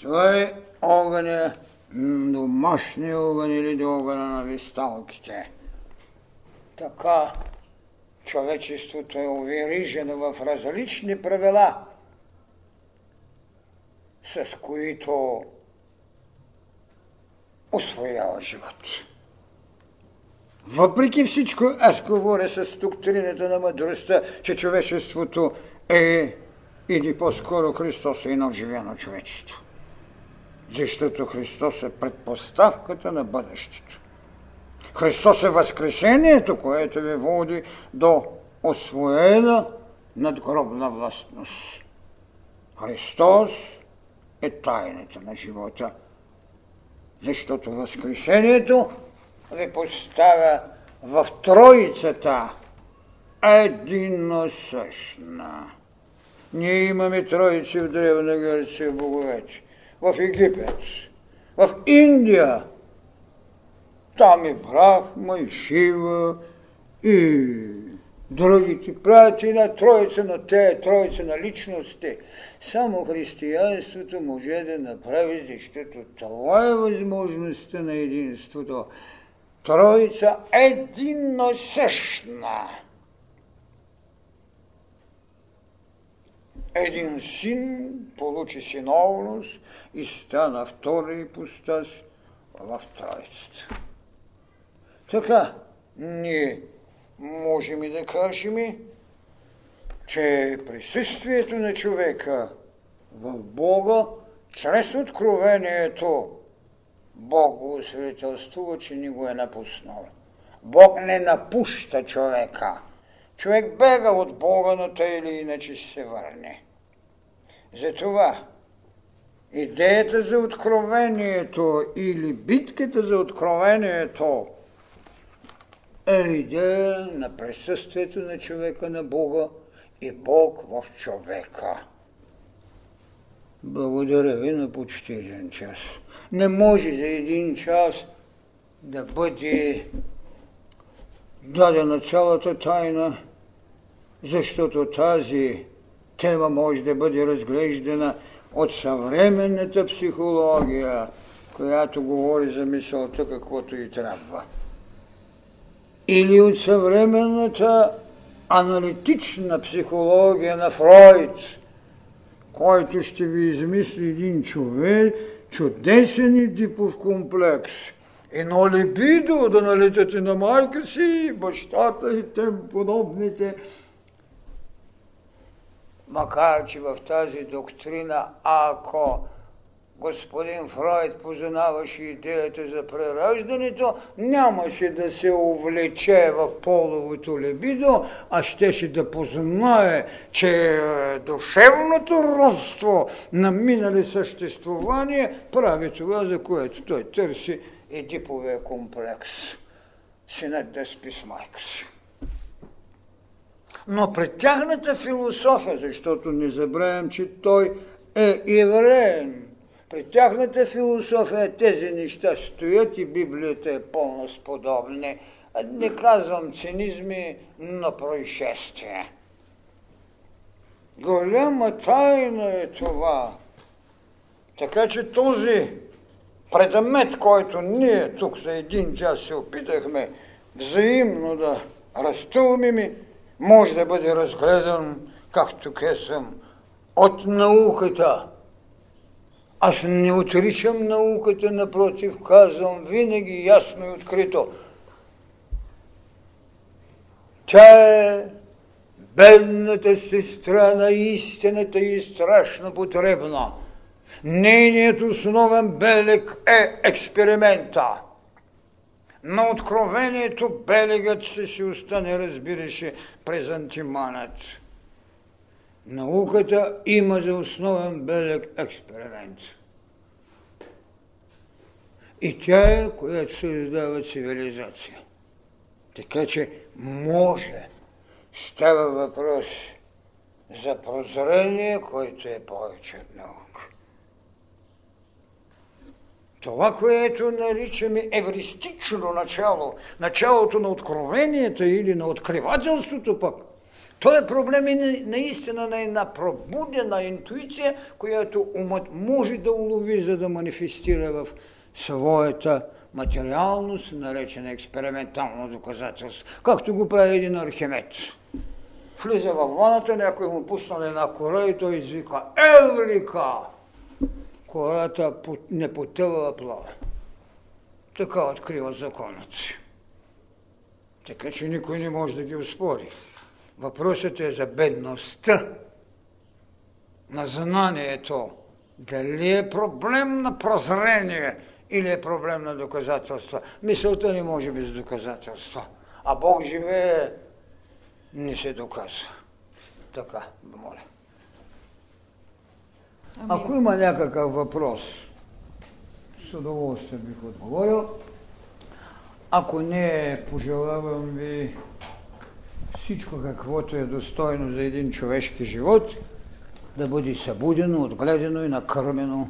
Това е огъня домашния огън или до огъна на висталките. Така човечеството е уверижено в различни правила, с които освоява живот. Въпреки всичко, аз говоря с доктрината на мъдростта, че човечеството е, или по-скоро Христос е едно живено човечество защото Христос е предпоставката на бъдещето. Христос е възкрешението, което ви води до освоена надгробна властност. Христос е тайната на живота, защото възкрешението ви поставя в Троицата единосъщна. Ние имаме Троици в Древна Гърция боговете в Египет, в Индия. Там и Брахма, и Шива, и другите прати на троица, но те е троица на личности. Само християнството може да направи, защото това е възможността на единството. Троица единно. Един син получи синовност и стана втори ипостас в Троицата. Така, ние можем и да кажем, че присъствието на човека в Бога, чрез откровението, Бог го освидетелствува, че ни го е напуснал. Бог не напуща човека. Човек бега от Бога, но тъй или иначе се върне. Затова идеята за откровението или битката за откровението е идея на присъствието на човека на Бога и Бог в човека. Благодаря ви на почти един час. Не може за един час да бъде дадена цялата тайна, защото тази тема може да бъде разглеждана от съвременната психология, която говори за мисълта каквото и трябва. Или от съвременната аналитична психология на Фройд, който ще ви измисли един човек, чудесен и дипов комплекс. Едно либидо да налитате на майка си, бащата и тем подобните макар че в тази доктрина, ако господин Фройд познаваше идеята за прераждането, нямаше да се увлече в половото лебидо, а щеше да познае, че душевното родство на минали съществувания прави това, за което той търси едиповия комплекс. Синът да спи с майка си. Но пред тяхната философия, защото не забравям, че той е евреен, при тяхната философия тези неща стоят и Библията е пълна с подобни. Не казвам цинизми, но происшествия. Голяма тайна е това. Така че този предмет, който ние тук за един час се опитахме взаимно да разтълмим, може да бъде разгледан, както съм, от науката – аз не отричам науката, напротив, казвам винаги ясно и открито. Тя е бедната сестра на истината и страшно потребна. Нейният основен белег е експеримента. На откровението белегът ще си остане, разбираше, през антиманът. Науката има за основен белег експеримент. И тя е, която създава цивилизация. Така че може. Става въпрос за прозрение, което е повече от наука. Това, което наричаме евристично начало, началото на откровенията или на откривателството пък, той е проблем и наистина на една пробудена интуиция, която умът може да улови, за да манифестира в своята материалност, наречена експериментално доказателство, както го прави един архимед. Влиза във ваната, някой му пусна една кора и той извика Еврика! Кората не потъва, плава. Така открива законът си. Така че никой не може да ги успори. Въпросът е за бедността на знанието. Дали е проблем на прозрение или е проблем на доказателства. Мисълта не може без доказателства. А Бог живее, не се доказва. Така, моля. Ами... Ако има някакъв въпрос, с удоволствие бих отговорил. Ако не, пожелавам ви всичко каквото е достойно за един човешки живот, да бъде събудено, отгледано и накърмено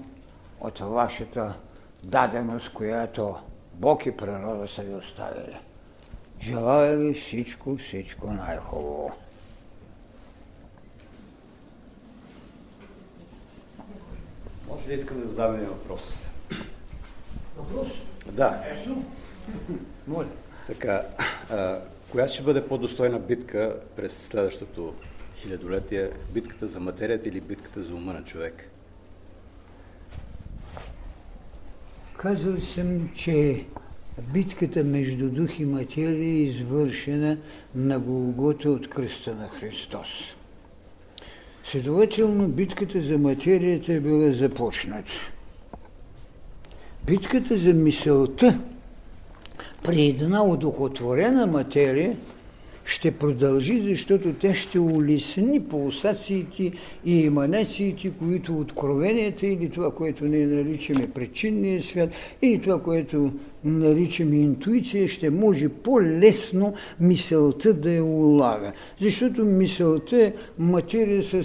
от вашата даденост, която Бог и природа са ви оставили. Желая ви всичко, всичко най-хубаво. Може ли искам да задам един въпрос? Въпрос? Да. Ясно? Моля. Така, а, Коя ще бъде по-достойна битка през следващото хилядолетие? Битката за материята или битката за ума на човек? Казал съм, че битката между дух и материя е извършена на Голгота от кръста на Христос. Следователно, битката за материята е била започната. Битката за мисълта при една удохотворена материя ще продължи, защото тя ще улесни пулсациите и еманациите, които откровенията или това, което ние наричаме причинния свят, или това, което наричаме интуиция, ще може по-лесно мисълта да я улага. Защото мисълта е материя с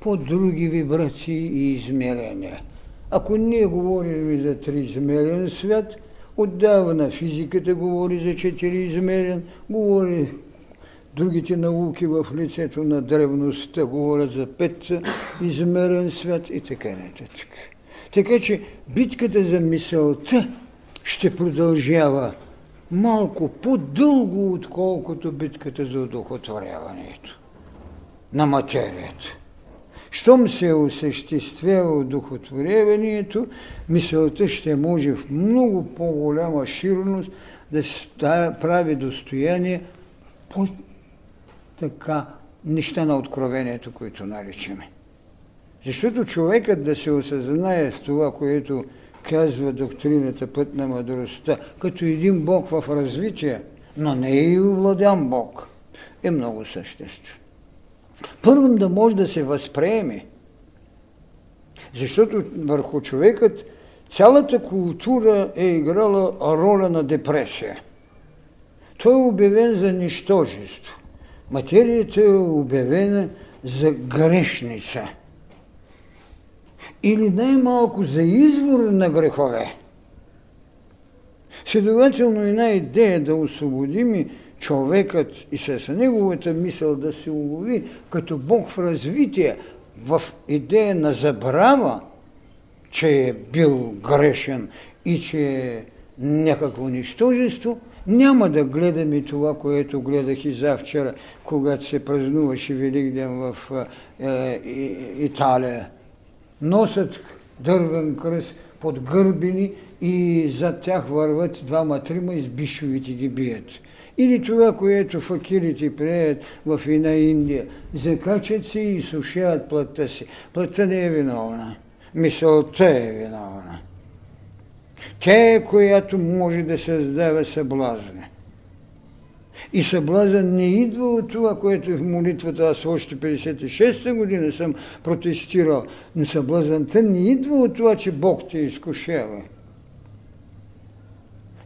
по-други вибрации и измерения. Ако ние говорим за триизмерен свят – Отдавна физиката говори за четириизмерен, говори другите науки в лицето на древността говорят за пет измерен свят и така нататък. Така че битката за мисълта ще продължава малко по-дълго, отколкото битката за удохотворяването на материята. Щом се осъществява духотворяването, мисълта ще може в много по-голяма ширност да прави достояние по така неща на откровението, които наричаме. Защото човекът да се осъзнае с това, което казва доктрината път на мъдростта, като един Бог в развитие, но не е и овладян Бог, е много съществен. Първым да може да се възприеме, защото върху човекът цялата култура е играла роля на депресия. Той е обявен за нищожество. Материята е обявена за грешница. Или най-малко за извор на грехове. Следователно една идея да освободим човекът и с неговата мисъл да се улови като Бог в развитие, в идея на забрава, че е бил грешен и че е някакво нищожество, няма да гледаме това, което гледах и завчера, когато се празнуваше Великден в е, Италия. Носят дървен кръст под гърбени и зад тях върват двама-трима и с бишовите ги бият. Или това, което факирите прият в една Индия. Закачат се и сушават плътта си. Плътта не е виновна. Мисълта е виновна. Тя е, която може да създава съблазне. И съблазън не идва от това, което в молитвата. Аз още 56-та година съм протестирал. Но съблазънта не идва от това, че Бог те изкушава.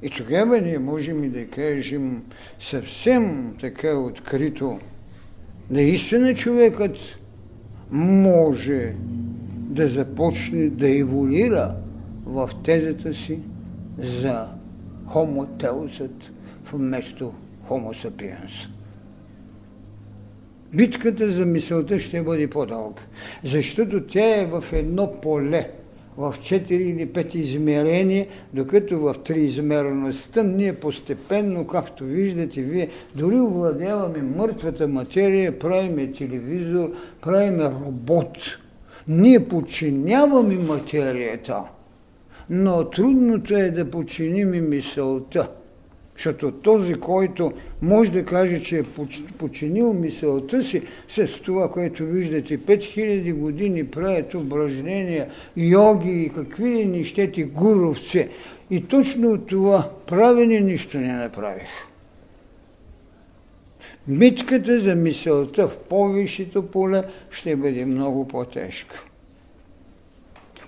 И тогава ние можем и да кажем съвсем така открито, наистина човекът може да започне да еволюира в тезата си за хомотеусът вместо хомо сапиенс. Битката за мисълта ще бъде по-дълга, защото тя е в едно поле – в 4 или 5 измерения, докато в триизмерността ние постепенно, както виждате вие, дори овладяваме мъртвата материя, правиме телевизор, правиме робот. Ние подчиняваме материята, но трудното е да подчиним и мисълта – защото този, който може да каже, че е починил мисълта си с това, което виждате, 5000 години правят упражнения, йоги и какви ли нищети гуровци. И точно от това правене нищо не направих. Битката за мисълта в повишето поле ще бъде много по-тежка.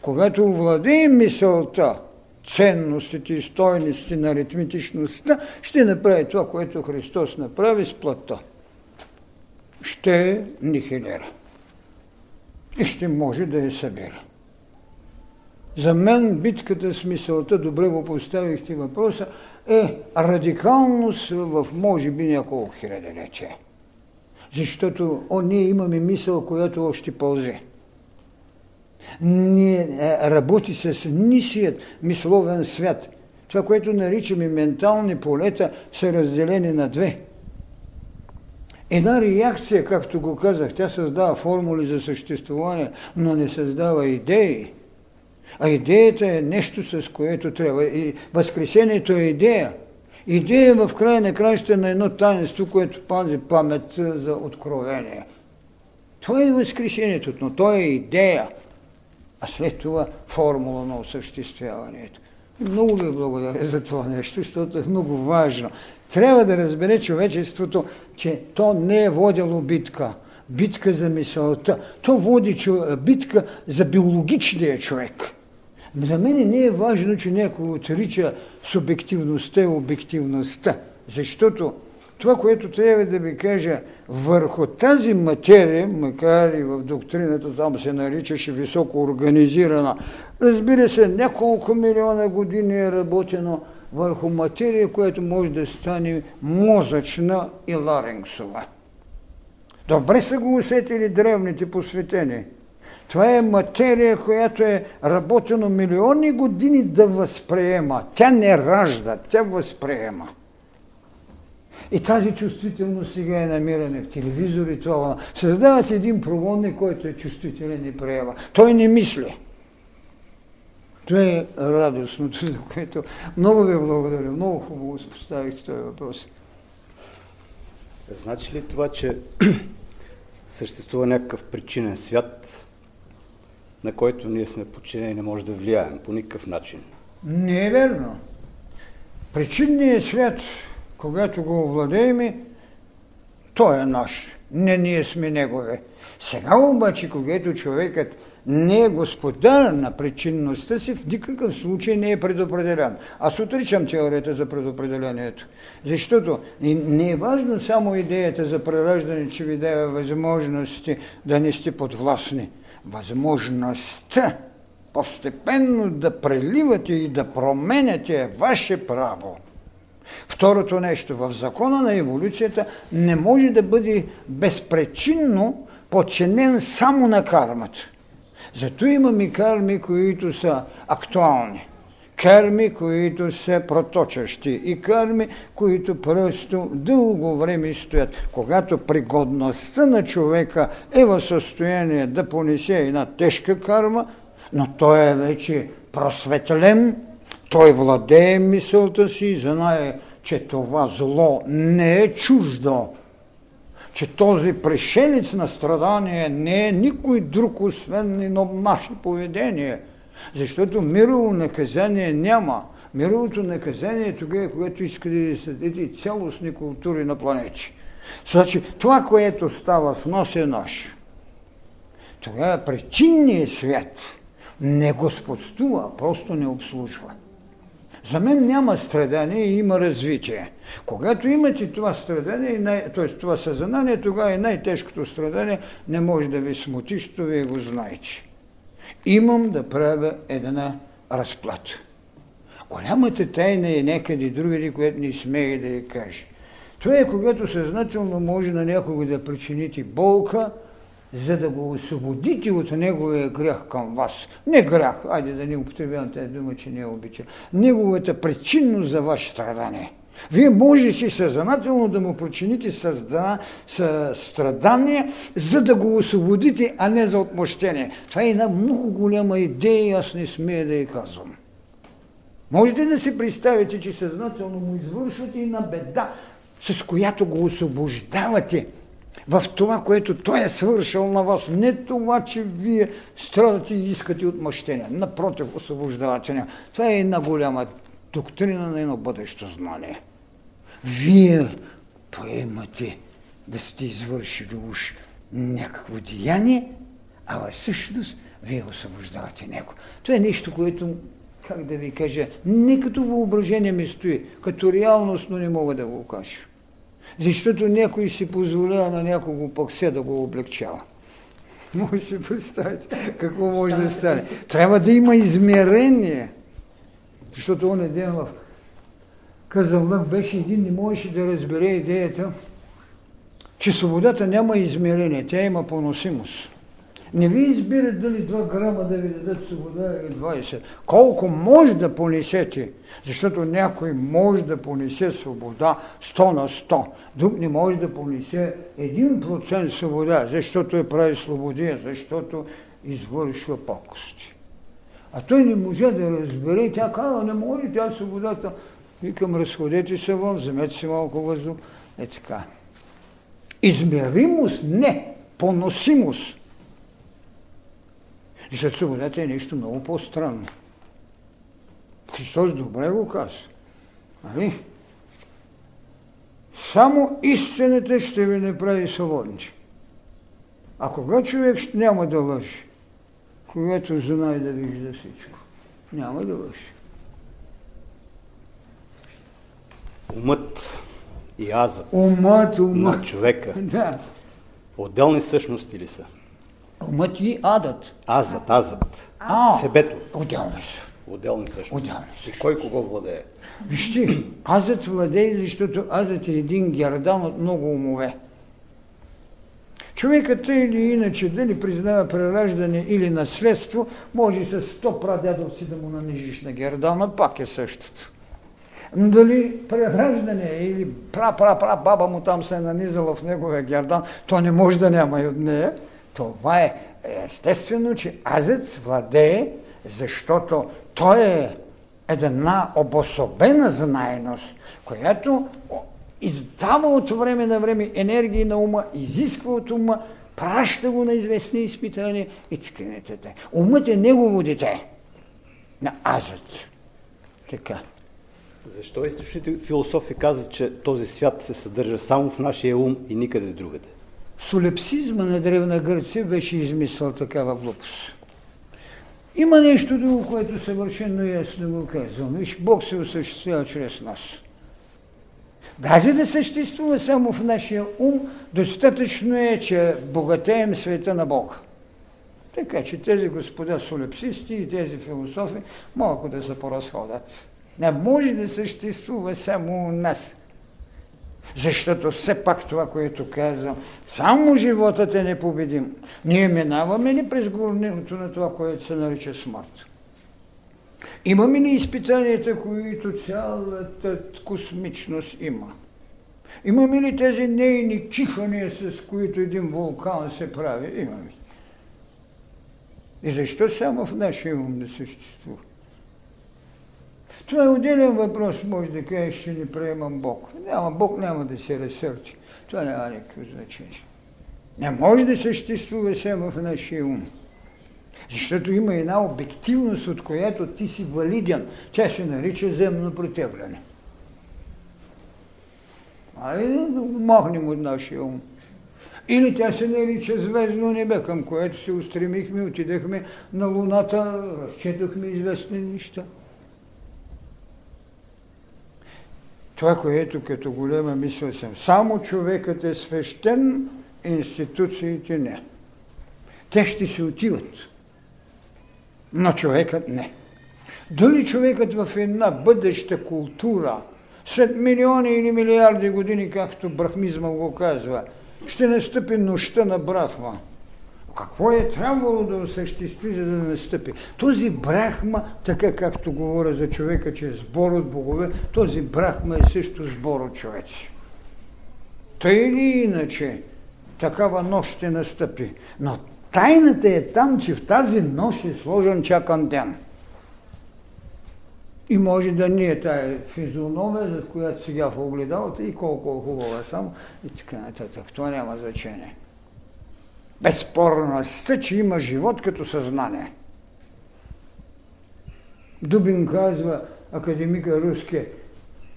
Когато овладеем мисълта, ценностите и стойности на аритметичността, ще направи това, което Христос направи с плътта. Ще нихилера. И ще може да я събира. За мен битката с мисълта, добре го поставихте въпроса, е радикалност в може би няколко хилядолетия. Защото о, ние имаме мисъл, която още пълзе не е, работи с нисият мисловен свят. Това, което наричаме ментални полета, са разделени на две. Една реакция, както го казах, тя създава формули за съществуване, но не създава идеи. А идеята е нещо, с което трябва. И възкресението е идея. Идея в края на краища на едно таинство, което пази памет за откровение. Това е възкресението, но то е идея а след това формула на осъществяването. Много ви благодаря за това нещо, защото е много важно. Трябва да разбере човечеството, че то не е водило битка. Битка за мисълта. То води битка за биологичния човек. За мен не е важно, че някой отрича субективността и обективността. Защото това, което трябва да ви кажа, върху тази материя, макар и в доктрината там се наричаше високо организирана, разбира се, няколко милиона години е работено върху материя, която може да стане мозъчна и ларинксова. Добре са го усетили древните посветени. Това е материя, която е работено милиони години да възприема. Тя не ражда, тя възприема. И тази чувствителност сега я намираме в телевизор и това. Създават един проводник, който е чувствителен и приема. Той не мисли. Това е радостното, за което много ви благодаря. Много хубаво поставихте този въпрос. Значи ли това, че съществува някакъв причинен свят, на който ние сме подчинени и не може да влияем по никакъв начин. Не е верно. Причинният свят, когато го овладееме, той е наш. Не ние сме негове. Сега обаче, когато човекът не е господар на причинността си, в никакъв случай не е предопределен. Аз отричам теорията за предопределението. Защото не е важно само идеята за прераждане, че ви дава възможности да не сте подвластни. Възможността постепенно да преливате и да променяте е ваше право. Второто нещо, в закона на еволюцията не може да бъде безпричинно подчинен само на кармата. Зато имаме карми, които са актуални. Карми, които са проточащи и карми, които просто дълго време стоят. Когато пригодността на човека е в състояние да понесе една тежка карма, но той е вече просветлен, той владее мисълта си и знае, че това зло не е чуждо че този пришелец на страдание не е никой друг, освен едно наше поведение. Защото мирово наказание няма. Мировото наказание е тогава, когато искате да съдите цялостни култури на планети. Значи, това, което става с нас е наше. Тогава причинният свят не господствува, просто не обслужва. За мен няма страдание и има развитие. Когато имате това страдание, т.е. това съзнание, тогава е най-тежкото страдание не може да ви смути, защото вие го знаете. Имам да правя една разплата. Голямата тайна е някъде другаде, което не смее да я каже. Това е когато съзнателно може на някого да причините болка, за да го освободите от неговия грях към вас. Не грях, айде да не употребявам тази дума, че не е обича. Неговата причинност за ваше страдание. Вие може си съзнателно да му причините страдание, за да го освободите, а не за отмъщение. Това е една много голяма идея и аз не смея да я казвам. Можете да си представите, че съзнателно му извършвате и на беда, с която го освобождавате – в това, което Той е свършил на вас. Не това, че вие страдате и искате отмъщение. Напротив, освобождавате не. Това е една голяма доктрина на едно бъдещо знание. Вие поемате да сте извършили уж някакво деяние, а в същност вие освобождавате него. Това е нещо, което, как да ви кажа, не като въображение ми стои, като реалност, но не мога да го кажа. Защото някой си позволява на някого пък се да го облегчава. Може си представите какво може да стане. Трябва да има измерение. Защото он ден в Казанлък беше един, не можеше да разбере идеята, че свободата няма измерение, тя има поносимост. Не ви избират дали 2 грама да ви дадат свобода или 20. Колко може да понесете, защото някой може да понесе свобода 100 на 100, друг не може да понесе 1% свобода, защото е прави свободия, защото извършва покости. А той не може да разбере, тя казва, не може, тя свободата. Викам, разходете се вън, вземете си малко въздух. Е така. Измеримост не, поносимост. Свободата е нещо много по-странно. Христос добре го каза. Нали? Само истината ще ви направи свободни. А кога човек няма да лъжи? Когато знае да вижда всичко. Няма да лъжи. Умът и азът умът, умът. на човека да. отделни същности ли са? Умът и адът. Азът, азът. А, Себето. отделни са. Отделни същности. Отделни И кой кого владее? Вижте, азът владее, защото азът е един гердан от много умове. Човекът или иначе, дали признава прераждане или наследство, може с 100 прадедовци да му нанижиш на гердана, пак е същото. Дали прераждане или пра-пра-пра баба му там се е нанизала в неговия гердан, то не може да няма и от нея. Това е естествено, че азец владее, защото той е една обособена знайност, която издава от време на време енергии на ума, изисква от ума Праща го на известни изпитания и така. Умът е негово дете. На азът. Така. Защо източните философи казват, че този свят се съдържа само в нашия ум и никъде другаде? Солепсизма на Древна Гърция беше измислил такава глупост. Има нещо друго, което съвършено ясно го казвам. Виж, Бог се осъществява чрез нас. Даже да съществува само в нашия ум, достатъчно е, че богатеем света на Бога. Така че тези господа солепсисти и тези философи могат да се поразходят. Не може да съществува само у нас. Защото все пак това, което казвам, само животът е непобедим. Ние минаваме ли през горниното на това, което се нарича смърт? Имаме ли изпитанията, които цялата космичност има? Имаме ли тези нейни чихания, с които един вулкан се прави? Имаме. И защо само в нашия ум не съществува? Това е отделен въпрос, може да кажеш, че не приемам Бог. Няма, Бог няма да се разсърчи. Това няма никакво значение. Не може да съществува само в нашия ум. Защото има една обективност, от която ти си валиден. Тя се нарича земно притегляне. Ай, да махнем от нашия ум. Или тя се нарича звездно небе, към което се устремихме, отидехме на Луната, разчетохме известни неща. Това, което като голема мисъл съм. Само човекът е свещен, институциите не. Те ще се отиват, но човекът не. Дали човекът в една бъдеща култура, след милиони или милиарди години, както брахмизма го казва, ще настъпи нощта на Брахма – какво е трябвало да осъществи, за да настъпи? Този брахма, така както говоря за човека, че е сбор от богове, този брахма е също сбор от човеци. Тъй или иначе, такава нощ ще настъпи. Но тайната е там, че в тази нощ е сложен чакан ден. И може да не е тая физиономия, за която сега в огледалата и колко е хубава само и така нататък. Това няма значение безспорността, че има живот като съзнание. Дубин казва, академика руски,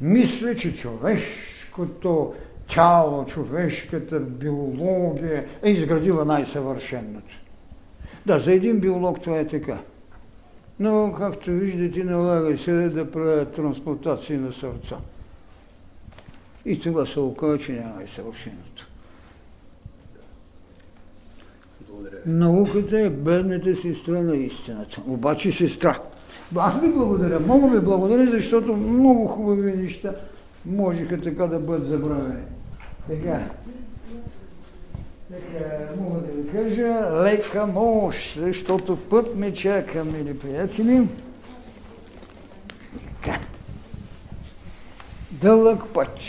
мисля, че човешкото тяло, човешката биология е изградила най-съвършенното. Да, за един биолог това е така. Но, както виждате, налага се да правят трансплантации на сърца. И това се оказа, че няма и съвършеното. Науката е бедната сестра на истината. Обаче сестра. Аз ви благодаря, много ви благодаря, защото много хубави неща можеха така да бъдат забравени. Така. Така, мога да ви кажа, лека нощ, защото път ме чака, мили приятели. Така. Дълъг път.